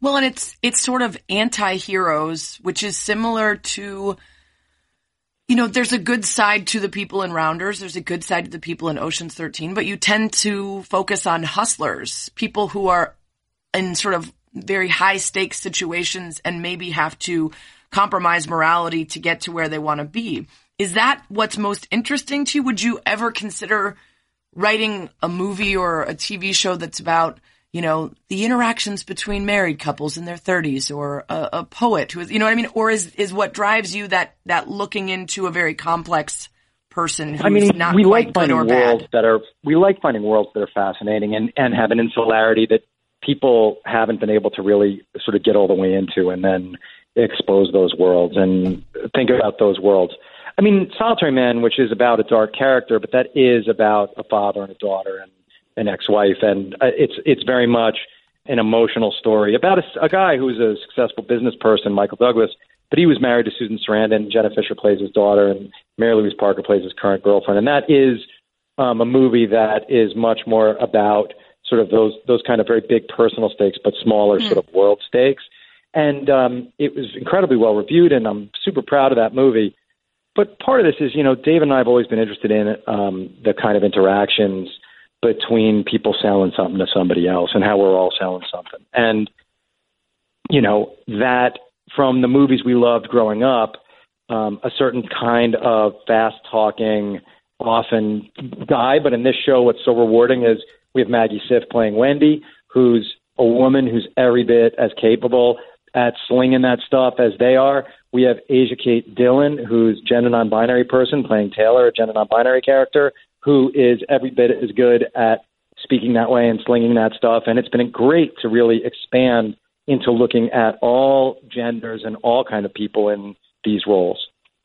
Well, and it's it's sort of anti-heroes, which is similar to you know, there's a good side to the people in Rounders, there's a good side to the people in Ocean's 13, but you tend to focus on hustlers, people who are in sort of very high stakes situations and maybe have to compromise morality to get to where they want to be. Is that what's most interesting to you? Would you ever consider writing a movie or a TV show that's about, you know, the interactions between married couples in their 30s or a, a poet who is, you know what I mean? Or is, is what drives you that, that looking into a very complex person who's I mean, not we like good finding or worlds bad? that are we like finding worlds that are fascinating and and have an insularity that people haven't been able to really sort of get all the way into, and then expose those worlds and think about those worlds. I mean, Solitary Man, which is about a dark character, but that is about a father and a daughter and an ex-wife, and uh, it's it's very much an emotional story about a, a guy who's a successful business person, Michael Douglas, but he was married to Susan Sarandon. Jenna Fischer plays his daughter, and Mary Louise Parker plays his current girlfriend, and that is um, a movie that is much more about sort of those those kind of very big personal stakes, but smaller sort of world stakes. And um, it was incredibly well reviewed, and I'm super proud of that movie. But part of this is, you know, Dave and I have always been interested in um, the kind of interactions between people selling something to somebody else and how we're all selling something. And, you know, that from the movies we loved growing up, um, a certain kind of fast talking, often guy. But in this show, what's so rewarding is we have Maggie Siff playing Wendy, who's a woman who's every bit as capable at slinging that stuff as they are. We have Asia Kate Dillon, who's gender non-binary person playing Taylor, a gender non-binary character, who is every bit as good at speaking that way and slinging that stuff. And it's been great to really expand into looking at all genders and all kind of people in these roles.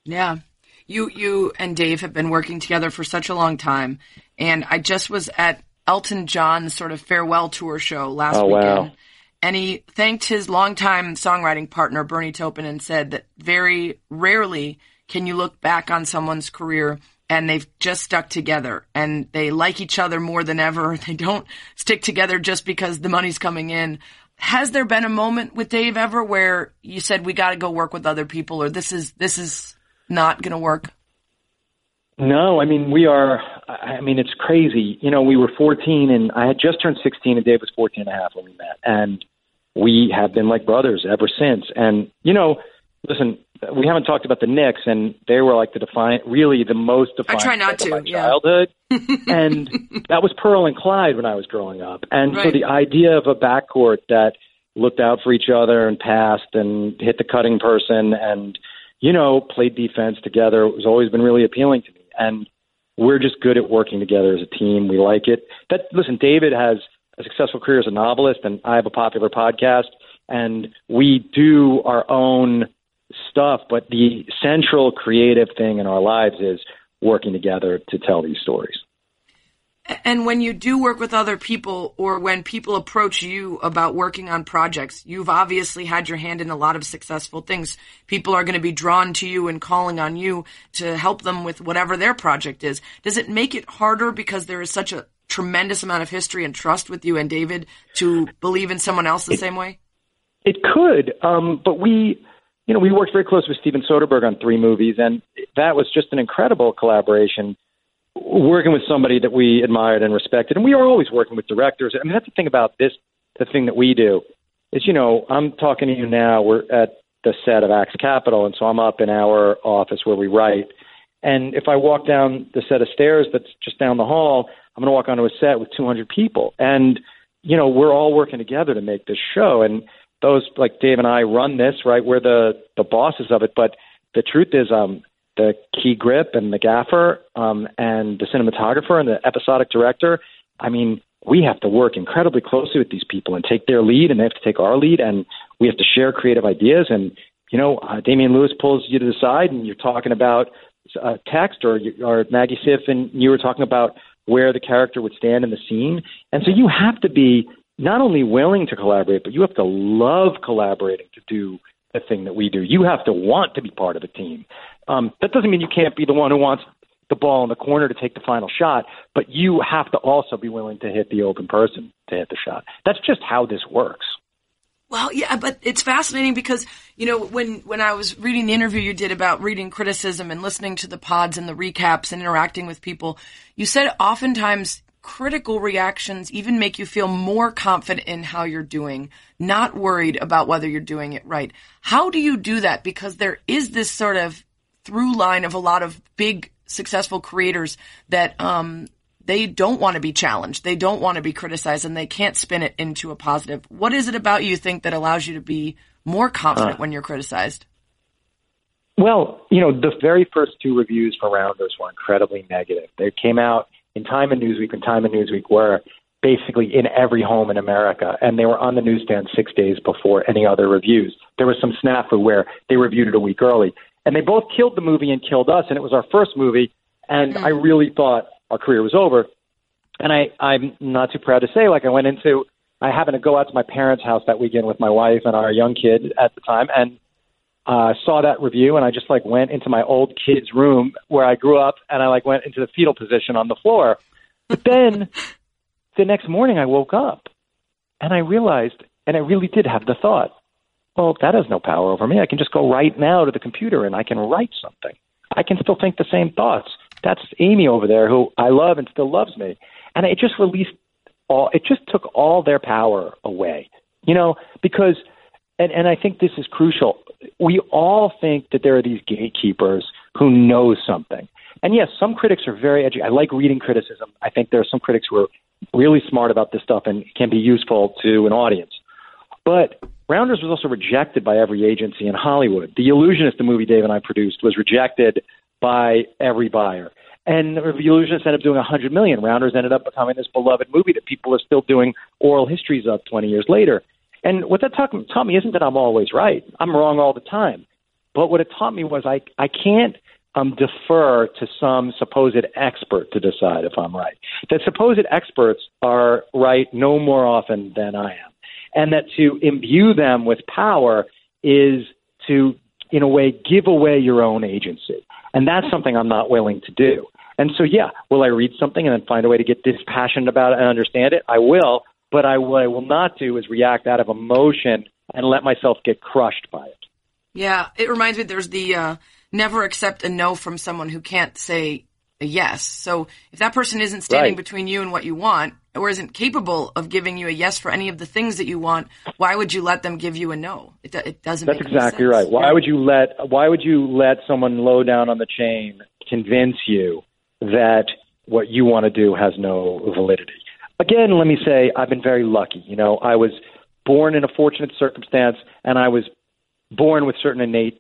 Yeah. You you and Dave have been working together for such a long time. And I just was at Elton John's sort of farewell tour show last Oh, weekend. wow. And he thanked his longtime songwriting partner, Bernie Taupin, and said that very rarely can you look back on someone's career and they've just stuck together and they like each other more than ever. *laughs* They don't stick together just because the money's coming in. Has there been a moment with Dave ever where you said we got to go work with other people or this is this is not going to work? No, I mean we are. I mean it's crazy. You know, we were 14, and I had just turned 16, and Dave was 14 and a half when we met, and we have been like brothers ever since. And you know, listen, we haven't talked about the Knicks, and they were like the defiant, really the most I try not to, my yeah. childhood. *laughs* and that was Pearl and Clyde when I was growing up. And so the idea of a backcourt that looked out for each other and passed and hit the cutting person and you know played defense together has always been really appealing to me. And we're just good at working together as a team. We like it. That listen, David has a successful career as a novelist, and I have a popular podcast, and we do our own stuff. But the central creative thing in our lives is working together to tell these stories. And when you do work with other people or when people approach you about working on projects, you've obviously had your hand in a lot of successful things. People are going to be drawn to you and calling on you to help them with whatever their project is. Does it make it harder because there is such a tremendous amount of history and trust with you and David to believe in someone else the same way? It could, um, but we, you know, we worked very close with Steven Soderbergh on three movies, and that was just an incredible collaboration. Working with somebody that we admired and respected, and we are always working with directors. I mean, that's the thing about this. The thing that we do is, you know, I'm talking to you now. We're at the set of Axe Capital, and so I'm up in our office where we write. And if I walk down the set of stairs that's just down the hall, I'm going to walk onto a set with 200 people, and you know, we're all working together to make this show. And those like Dave and I run this, right? We're the the bosses of it. But the truth is, um, the key grip and the gaffer, um, and the cinematographer and the episodic director. I mean, we have to work incredibly closely with these people and take their lead, and they have to take our lead, and we have to share creative ideas. And you know, uh, Damian Lewis pulls you to the side, and you're talking about uh, text, or or Maggie Siff, and you were talking about where the character would stand in the scene. And so you have to be not only willing to collaborate, but you have to love collaborating to do the thing that we do. You have to want to be part of a team. Um, that doesn't mean you can't be the one who wants the ball in the corner to take the final shot, but you have to also be willing to hit the open person to hit the shot. That's just how this works. Well, yeah, but it's fascinating because, you know, when, when I was reading the interview you did about reading criticism and listening to the pods and the recaps and interacting with people, you said oftentimes critical reactions even make you feel more confident in how you're doing, not worried about whether you're doing it right. How do you do that? Because there is this sort of through line of a lot of big successful creators that, um, they don't want to be challenged. They don't want to be criticized and they can't spin it into a positive. What is it about you think that allows you to be more confident when you're criticized? Well, you know, the very first two reviews for Rounders were incredibly negative. They came out in Time and Newsweek, and Time and Newsweek were basically in every home in America, and they were on the newsstand six days before any other reviews. There was some snafu where they reviewed it a week early, and they both killed the movie and killed us, and it was our first movie, and I mm. really thought our career was over. And I, I'm not too proud to say, like I went into, I happened to go out to my parents' house that weekend with my wife and our young kid at the time, and uh, saw that review and I just like went into my old kid's room where I grew up and I like went into the fetal position on the floor. But *laughs* then the next morning I woke up and I realized, and I really did have the thought, well, that has no power over me. I can just go right now to the computer and I can write something. I can still think the same thoughts. That's Amy over there who I love and still loves me. And it just released all, it just took all their power away, you know, because, and, and I think this is crucial. We all think that there are these gatekeepers who know something. And yes, some critics are very educated. I like reading criticism. I think there are some critics who are really smart about this stuff and can be useful to an audience. But Rounders was also rejected by every agency in Hollywood. The Illusionist, the movie Dave and I produced, was rejected by every buyer. And the Illusionist ended up doing 100 million. Rounders ended up becoming this beloved movie that people are still doing oral histories of 20 years later. And what that taught, taught me isn't that I'm always right. I'm wrong all the time. But what it taught me was I I can't um, defer to some supposed expert to decide if I'm right. That supposed experts are right no more often than I am. And that to imbue them with power is to, in a way, give away your own agency. And that's something I'm not willing to do. And so, yeah, will I read something and then find a way to get dispassionate about it and understand it? I will. But I, what I will not do is react out of emotion and let myself get crushed by it. Yeah, it reminds me there's the uh, never accept a no from someone who can't say a yes. So if that person isn't standing Right. between you and what you want, or isn't capable of giving you a yes for any of the things that you want, why would you let them give you a no? It, it doesn't. That's exactly right. Why would you let Why would you let someone low down on the chain convince you that what you want to do has no validity? Again, let me say I've been very lucky. You know, I was born in a fortunate circumstance, and I was born with certain innate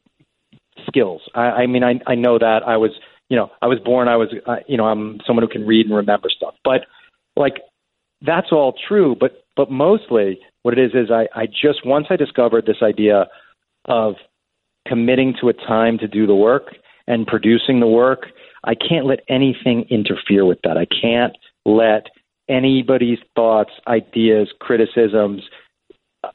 skills. I, I mean, I, I know that I was, you know, I was born. I was, uh, you know, I'm someone who can read and remember stuff. But like, that's all true. But but mostly, what it is is I, I just once I discovered this idea of committing to a time to do the work and producing the work, I can't let anything interfere with that. I can't let anybody's thoughts, ideas, criticisms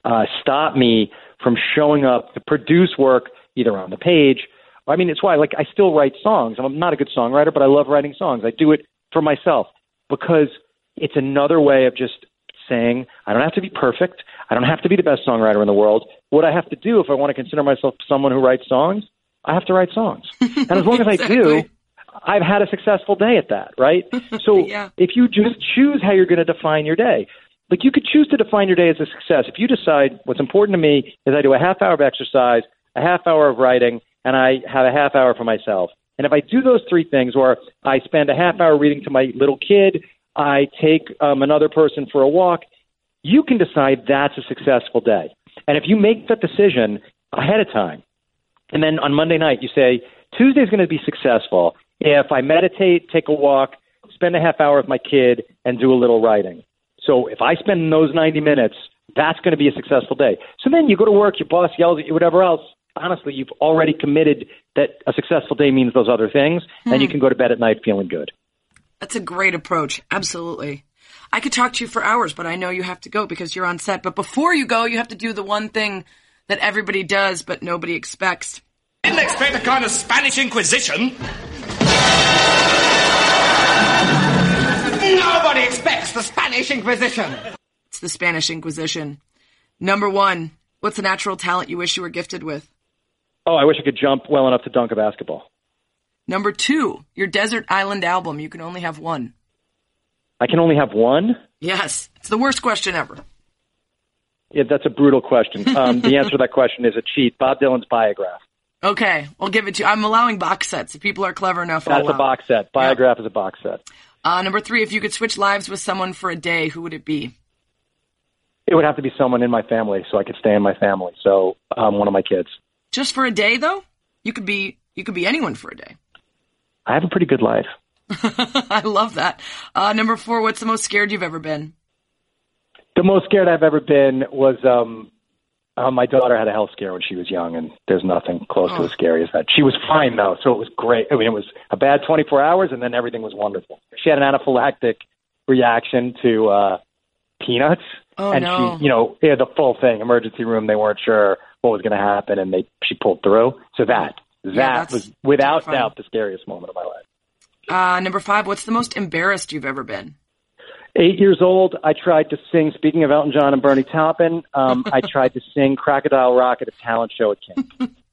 uh, stop me from showing up to produce work either on the page. I mean, it's why like I still write songs. I'm not a good songwriter, but I love writing songs. I do it for myself because it's another way of just saying I don't have to be perfect. I don't have to be the best songwriter in the world. What I have to do if I want to consider myself someone who writes songs, I have to write songs. *laughs* And as long as I do. I've had a successful day at that, right? *laughs* So Yeah. if you just choose how you're going to define your day, like you could choose to define your day as a success. If you decide what's important to me is I do a half hour of exercise, a half hour of writing, and I have a half hour for myself. And if I do those three things, or I spend a half hour reading to my little kid, I take um, another person for a walk, you can decide that's a successful day. And if you make that decision ahead of time, and then on Monday night, you say, Tuesday's going to be successful if I meditate, take a walk, spend a half hour with my kid, and do a little writing. So if I spend those 90 minutes, that's going to be a successful day. So then you go to work, your boss yells at you, whatever else. Honestly, you've already committed that a successful day means those other things, and hmm. you can go to bed at night feeling good. That's a great approach. Absolutely. I could talk to you for hours, but I know you have to go because you're on set. But before you go, you have to do the one thing that everybody does, but nobody expects. Didn't expect a kind of Spanish Inquisition. Nobody expects the Spanish Inquisition. It's the Spanish Inquisition. Number one, what's a natural talent you wish you were gifted with? Oh, I wish I could jump well enough to dunk a basketball. Number two, your Desert Island album. You can only have one. I can only have one. Yes. It's the worst question ever. Yeah, that's a brutal question. Um, the answer to that question is a cheat. Bob Dylan's biograph. Okay, I'll give it to you. I'm allowing box sets. If people are clever enough, That's a box set. Biograph is a box set. Uh, number three, if you could switch lives with someone for a day, who would it be? It would have to be someone in my family so I could stay in my family. So um, one of my kids. Just for a day, though? You could be you could be anyone for a day. I have a pretty good life. *laughs* I love that. Uh, number four, what's the most scared you've ever been? The most scared I've ever been was um, uh, my daughter had a health scare when she was young, and there's nothing close to as scary as that. She was fine though, so it was great. I mean, it was a bad 24 hours, and then everything was wonderful. She had an anaphylactic reaction to uh, peanuts, Oh, and no. she, you know, yeah, the full thing, emergency room. They weren't sure what was going to happen, and they she pulled through. So that that that's was without doubt the scariest moment of my life. Uh, number five, what's the most embarrassed you've ever been? Eight years old, I tried to sing. Speaking of Elton John and Bernie Taupin, um, I *laughs* tried to sing "Crocodile Rock" at a talent show at camp. *laughs*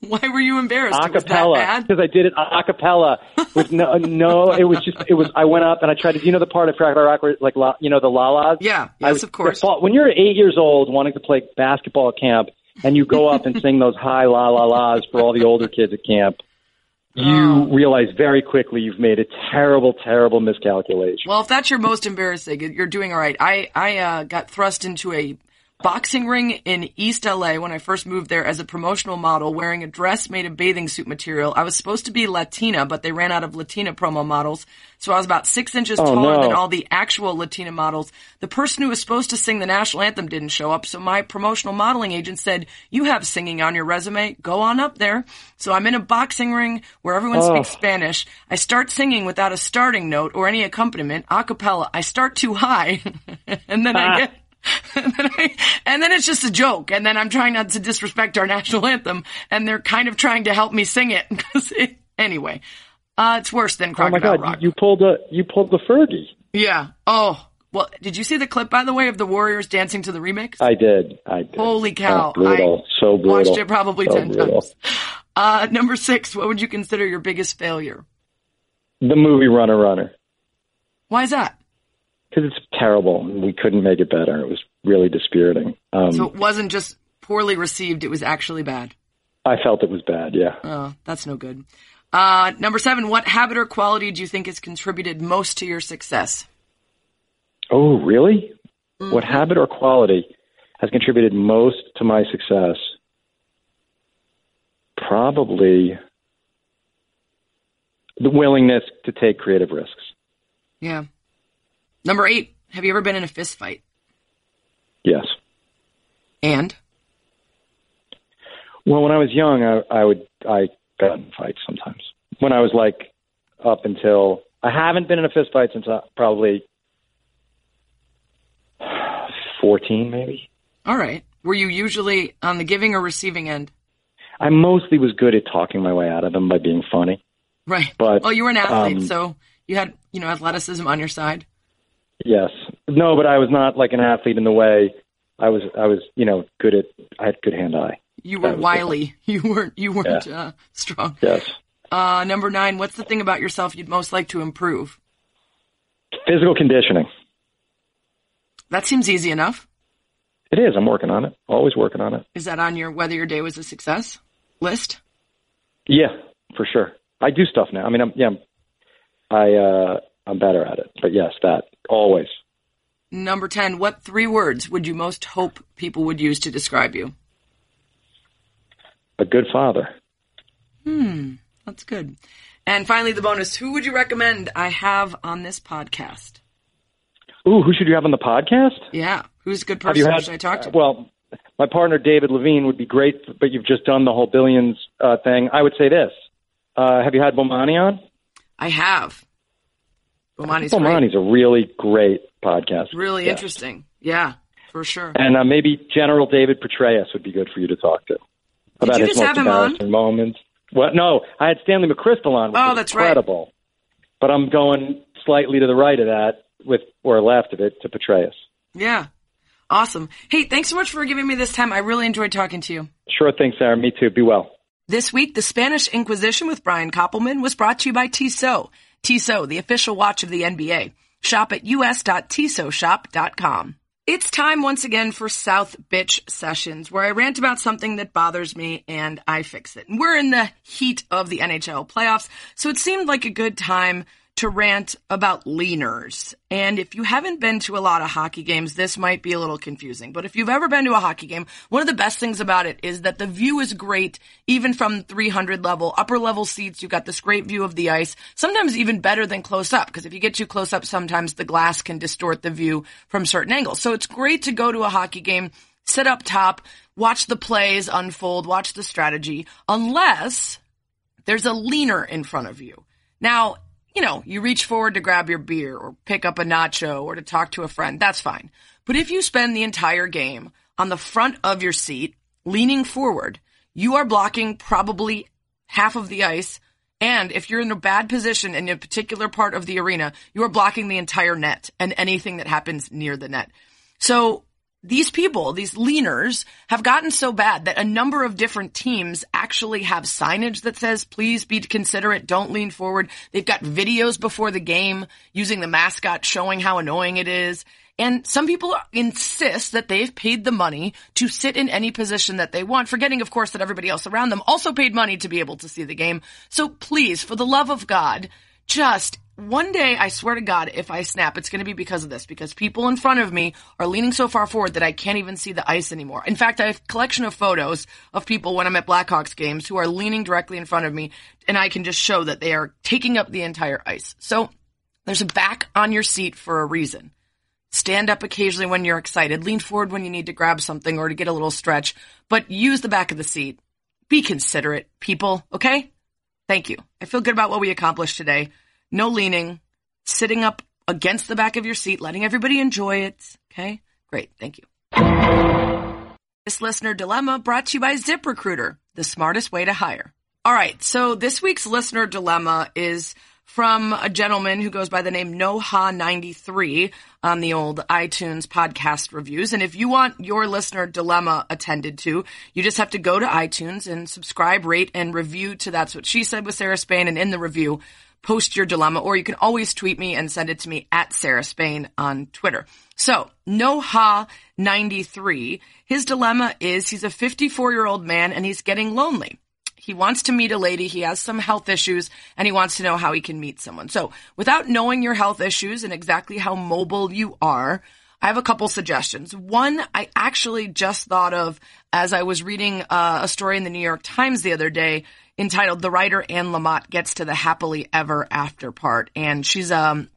Why were you embarrassed? a It was that cappella because I did it a cappella with no *laughs* no it was just it was I went up and I tried to you know the part of Crocodile Rock where like la, you know the la-las Yeah, yes, was- of course. when you're eight years old wanting to play basketball at camp and you go up and sing those high la la las for all the older kids at camp you Oh. realize very quickly you've made a terrible terrible miscalculation Well, if that's your most embarrassing, you're doing all right. I I uh, got thrust into a boxing ring in East LA when I first moved there as a promotional model wearing a dress made of bathing suit material. I was supposed to be Latina, but they ran out of Latina promo models. So I was about six inches Oh, taller no. than all the actual Latina models. The person who was supposed to sing the national anthem didn't show up. So my promotional modeling agent said, you have singing on your resume. Go on up there. So I'm in a boxing ring where everyone Oh. speaks Spanish. I start singing without a starting note or any accompaniment, a cappella. I start too high *laughs* and then I *laughs* get *laughs* and then, I, and then it's just a joke. And then I'm trying not to disrespect our national anthem, and they're kind of trying to help me sing it. *laughs* it anyway, uh, it's worse than oh my Crocodile god Rock. you, pulled a you pulled the Fergie yeah. Oh, well, did you see the clip, by the way, of the Warriors dancing to the remix? I did I did Holy cow. oh, brutal I so brutal Watched it probably So 10 brutal. times. Uh, number six, what would you consider your biggest failure? the movie Runner Runner Why is that? Because it's terrible. and We couldn't make it better. It was really dispiriting. Um, So it wasn't just poorly received, it was actually bad. I felt it was bad. Yeah. Oh, that's no good. Uh, number seven, what habit or quality do you think has contributed most to your success? Oh, really? Mm-hmm. What habit or quality has contributed most to my success? Probably the willingness to take creative risks. Yeah. Number eight, have you ever been in a fist fight? Yes. And? Well, when I was young, I, I would I got in fights sometimes. When I was like up until I haven't been in a fist fight since uh, probably fourteen, maybe. All right. Were you usually on the giving or receiving end? I mostly was good at talking my way out of them by being funny. Right. But, well, you were an athlete, um, so you had, you know, athleticism on your side. Yes. No, but I was not like an athlete in the way I was. I was, you know, good at. I had good hand eye. You were wily. *laughs* You weren't, you weren't, uh, strong. Yes. Uh, number nine, what's the thing about yourself you'd most like to improve? Physical conditioning. That seems easy enough. It is. I'm working on it. Always working on it. Is that on your whether your day was a success list? Yeah, for sure. I do stuff now. I mean, I'm yeah. I'm, I uh, I'm better at it. But yes, that always. Number 10, what three words would you most hope people would use to describe you? A good father. Hmm, that's good. And finally, the bonus, who would you recommend I have on this podcast? Ooh, who should you have on the podcast? Yeah, who's a good person had? should I talk to? uh, well, my partner David Levien would be great, but you've just done the whole billions uh, thing. I would say this. Uh, have you had Bomani on? I have. Bomani's Bomani's a really great podcast. Really interesting. Yeah, for sure. And uh, maybe General David Petraeus would be good for you to talk to about you his just most him on? embarrassing moments. What? No, I had Stanley McChrystal on. Oh, that's right. incredible. But I'm going slightly to the right of that, with or left of it to Petraeus. Yeah. Awesome. Hey, thanks so much for giving me this time. I really enjoyed talking to you. Sure thing, Sarah. Me too. Be well. This week, the Spanish Inquisition with Brian Koppelman was brought to you by Tissot. Tissot, the official watch of the NBA. Shop at us.tissotshop.com. It's time once again for South Bitch Sessions, where I rant about something that bothers me and I fix it. We're in the heat of the NHL playoffs, so it seemed like a good time to rant about leaners. And if you haven't been to a lot of hockey games, this might be a little confusing. But if you've ever been to a hockey game, one of the best things about it is that the view is great, even from 300 level, upper level seats. You've got this great view of the ice, sometimes even better than close up, because if you get too close up, sometimes the glass can distort the view from certain angles. So it's great to go to a hockey game, sit up top, watch the plays unfold, watch the strategy, unless there's a leaner in front of you. Now, you know, you reach forward to grab your beer or pick up a nacho or to talk to a friend. That's fine. But if you spend the entire game on the front of your seat leaning forward, you are blocking probably half of the ice. And if you're in a bad position in a particular part of the arena, you are blocking the entire net and anything that happens near the net. So these people, these leaners, have gotten so bad that a number of different teams actually have signage that says, please be considerate, don't lean forward. They've got videos before the game using the mascot showing how annoying it is. And some people insist that they've paid the money to sit in any position that they want, forgetting, of course, that everybody else around them also paid money to be able to see the game. So please, for the love of God, just one day, I swear to God, if I snap, it's going to be because of this, because people in front of me are leaning so far forward that I can't even see the ice anymore. In fact, I have a collection of photos of people when I'm at Blackhawks games who are leaning directly in front of me, and I can just show that they are taking up the entire ice. So there's a back on your seat for a reason. Stand up occasionally when you're excited. Lean forward when you need to grab something or to get a little stretch, but use the back of the seat. Be considerate, people, okay? Thank you. I feel good about what we accomplished today no leaning, sitting up against the back of your seat, letting everybody enjoy it. Okay? Great. Thank you. This listener dilemma brought to you by ZipRecruiter, the smartest way to hire. All right. So this week's listener dilemma is from a gentleman who goes by the name Noha93 on the old iTunes podcast reviews. And if you want your listener dilemma attended to, you just have to go to iTunes and subscribe, rate, and review to That's What She Said with Sarah Spain. And in the review, post your dilemma, or you can always tweet me and send it to me at Sarah Spain on Twitter. So, Noha93, his dilemma is he's a 54 year old man and he's getting lonely. He wants to meet a lady. He has some health issues and he wants to know how he can meet someone. So without knowing your health issues and exactly how mobile you are, I have a couple suggestions. One, I actually just thought of as I was reading uh, a story in the New York Times the other day entitled "The Writer Anne Lamott Gets to the Happily Ever After Part," and she's um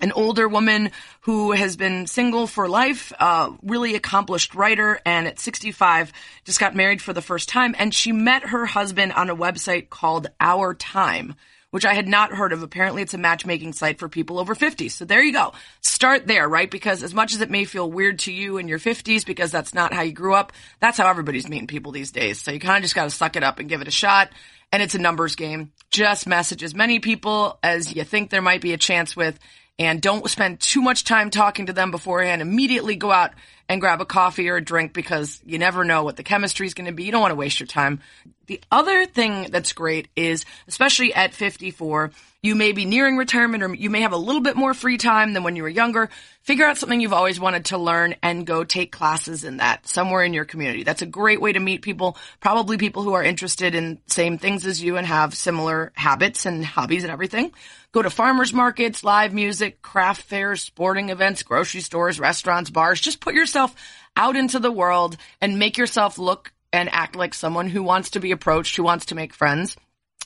an older woman who has been single for life, uh, really accomplished writer, and at 65 just got married for the first time. And she met her husband on a website called Our Time, which I had not heard of. Apparently, it's a matchmaking site for people over 50. So there you go. Start there, right? Because as much as it may feel weird to you in your 50s because that's not how you grew up, that's how everybody's meeting people these days. So you kind of just got to suck it up and give it a shot and it's a numbers game. Just message as many people as you think there might be a chance with and don't spend too much time talking to them beforehand. Immediately go out and grab a coffee or a drink because you never know what the chemistry is going to be. You don't want to waste your time. The other thing that's great is, especially at 54, you may be nearing retirement or you may have a little bit more free time than when you were younger. Figure out something you've always wanted to learn and go take classes in that somewhere in your community. That's a great way to meet people, probably people who are interested in same things as you and have similar habits and hobbies and everything. Go to farmers markets, live music, craft fairs, sporting events, grocery stores, restaurants, bars. Just put yourself out into the world and make yourself look and act like someone who wants to be approached, who wants to make friends.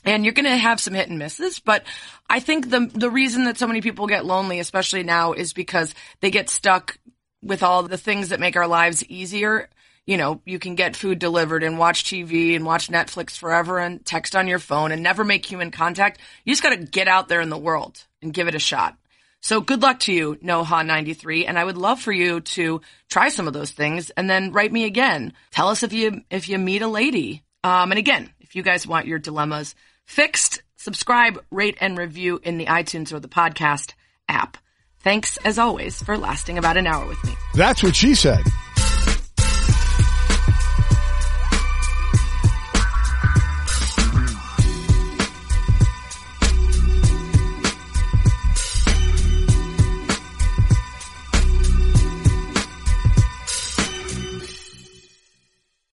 And you're going to have some hit and misses, but I think the the reason that so many people get lonely, especially now, is because they get stuck with all the things that make our lives easier. You know, you can get food delivered and watch TV and watch Netflix forever and text on your phone and never make human contact. You just got to get out there in the world and give it a shot. So good luck to you, Noha93. And I would love for you to try some of those things and then write me again. Tell us if you, if you meet a lady. Um, and again, if you guys want your dilemmas fixed, subscribe, rate, and review in the iTunes or the podcast app. Thanks as always for lasting about an hour with me. That's what she said.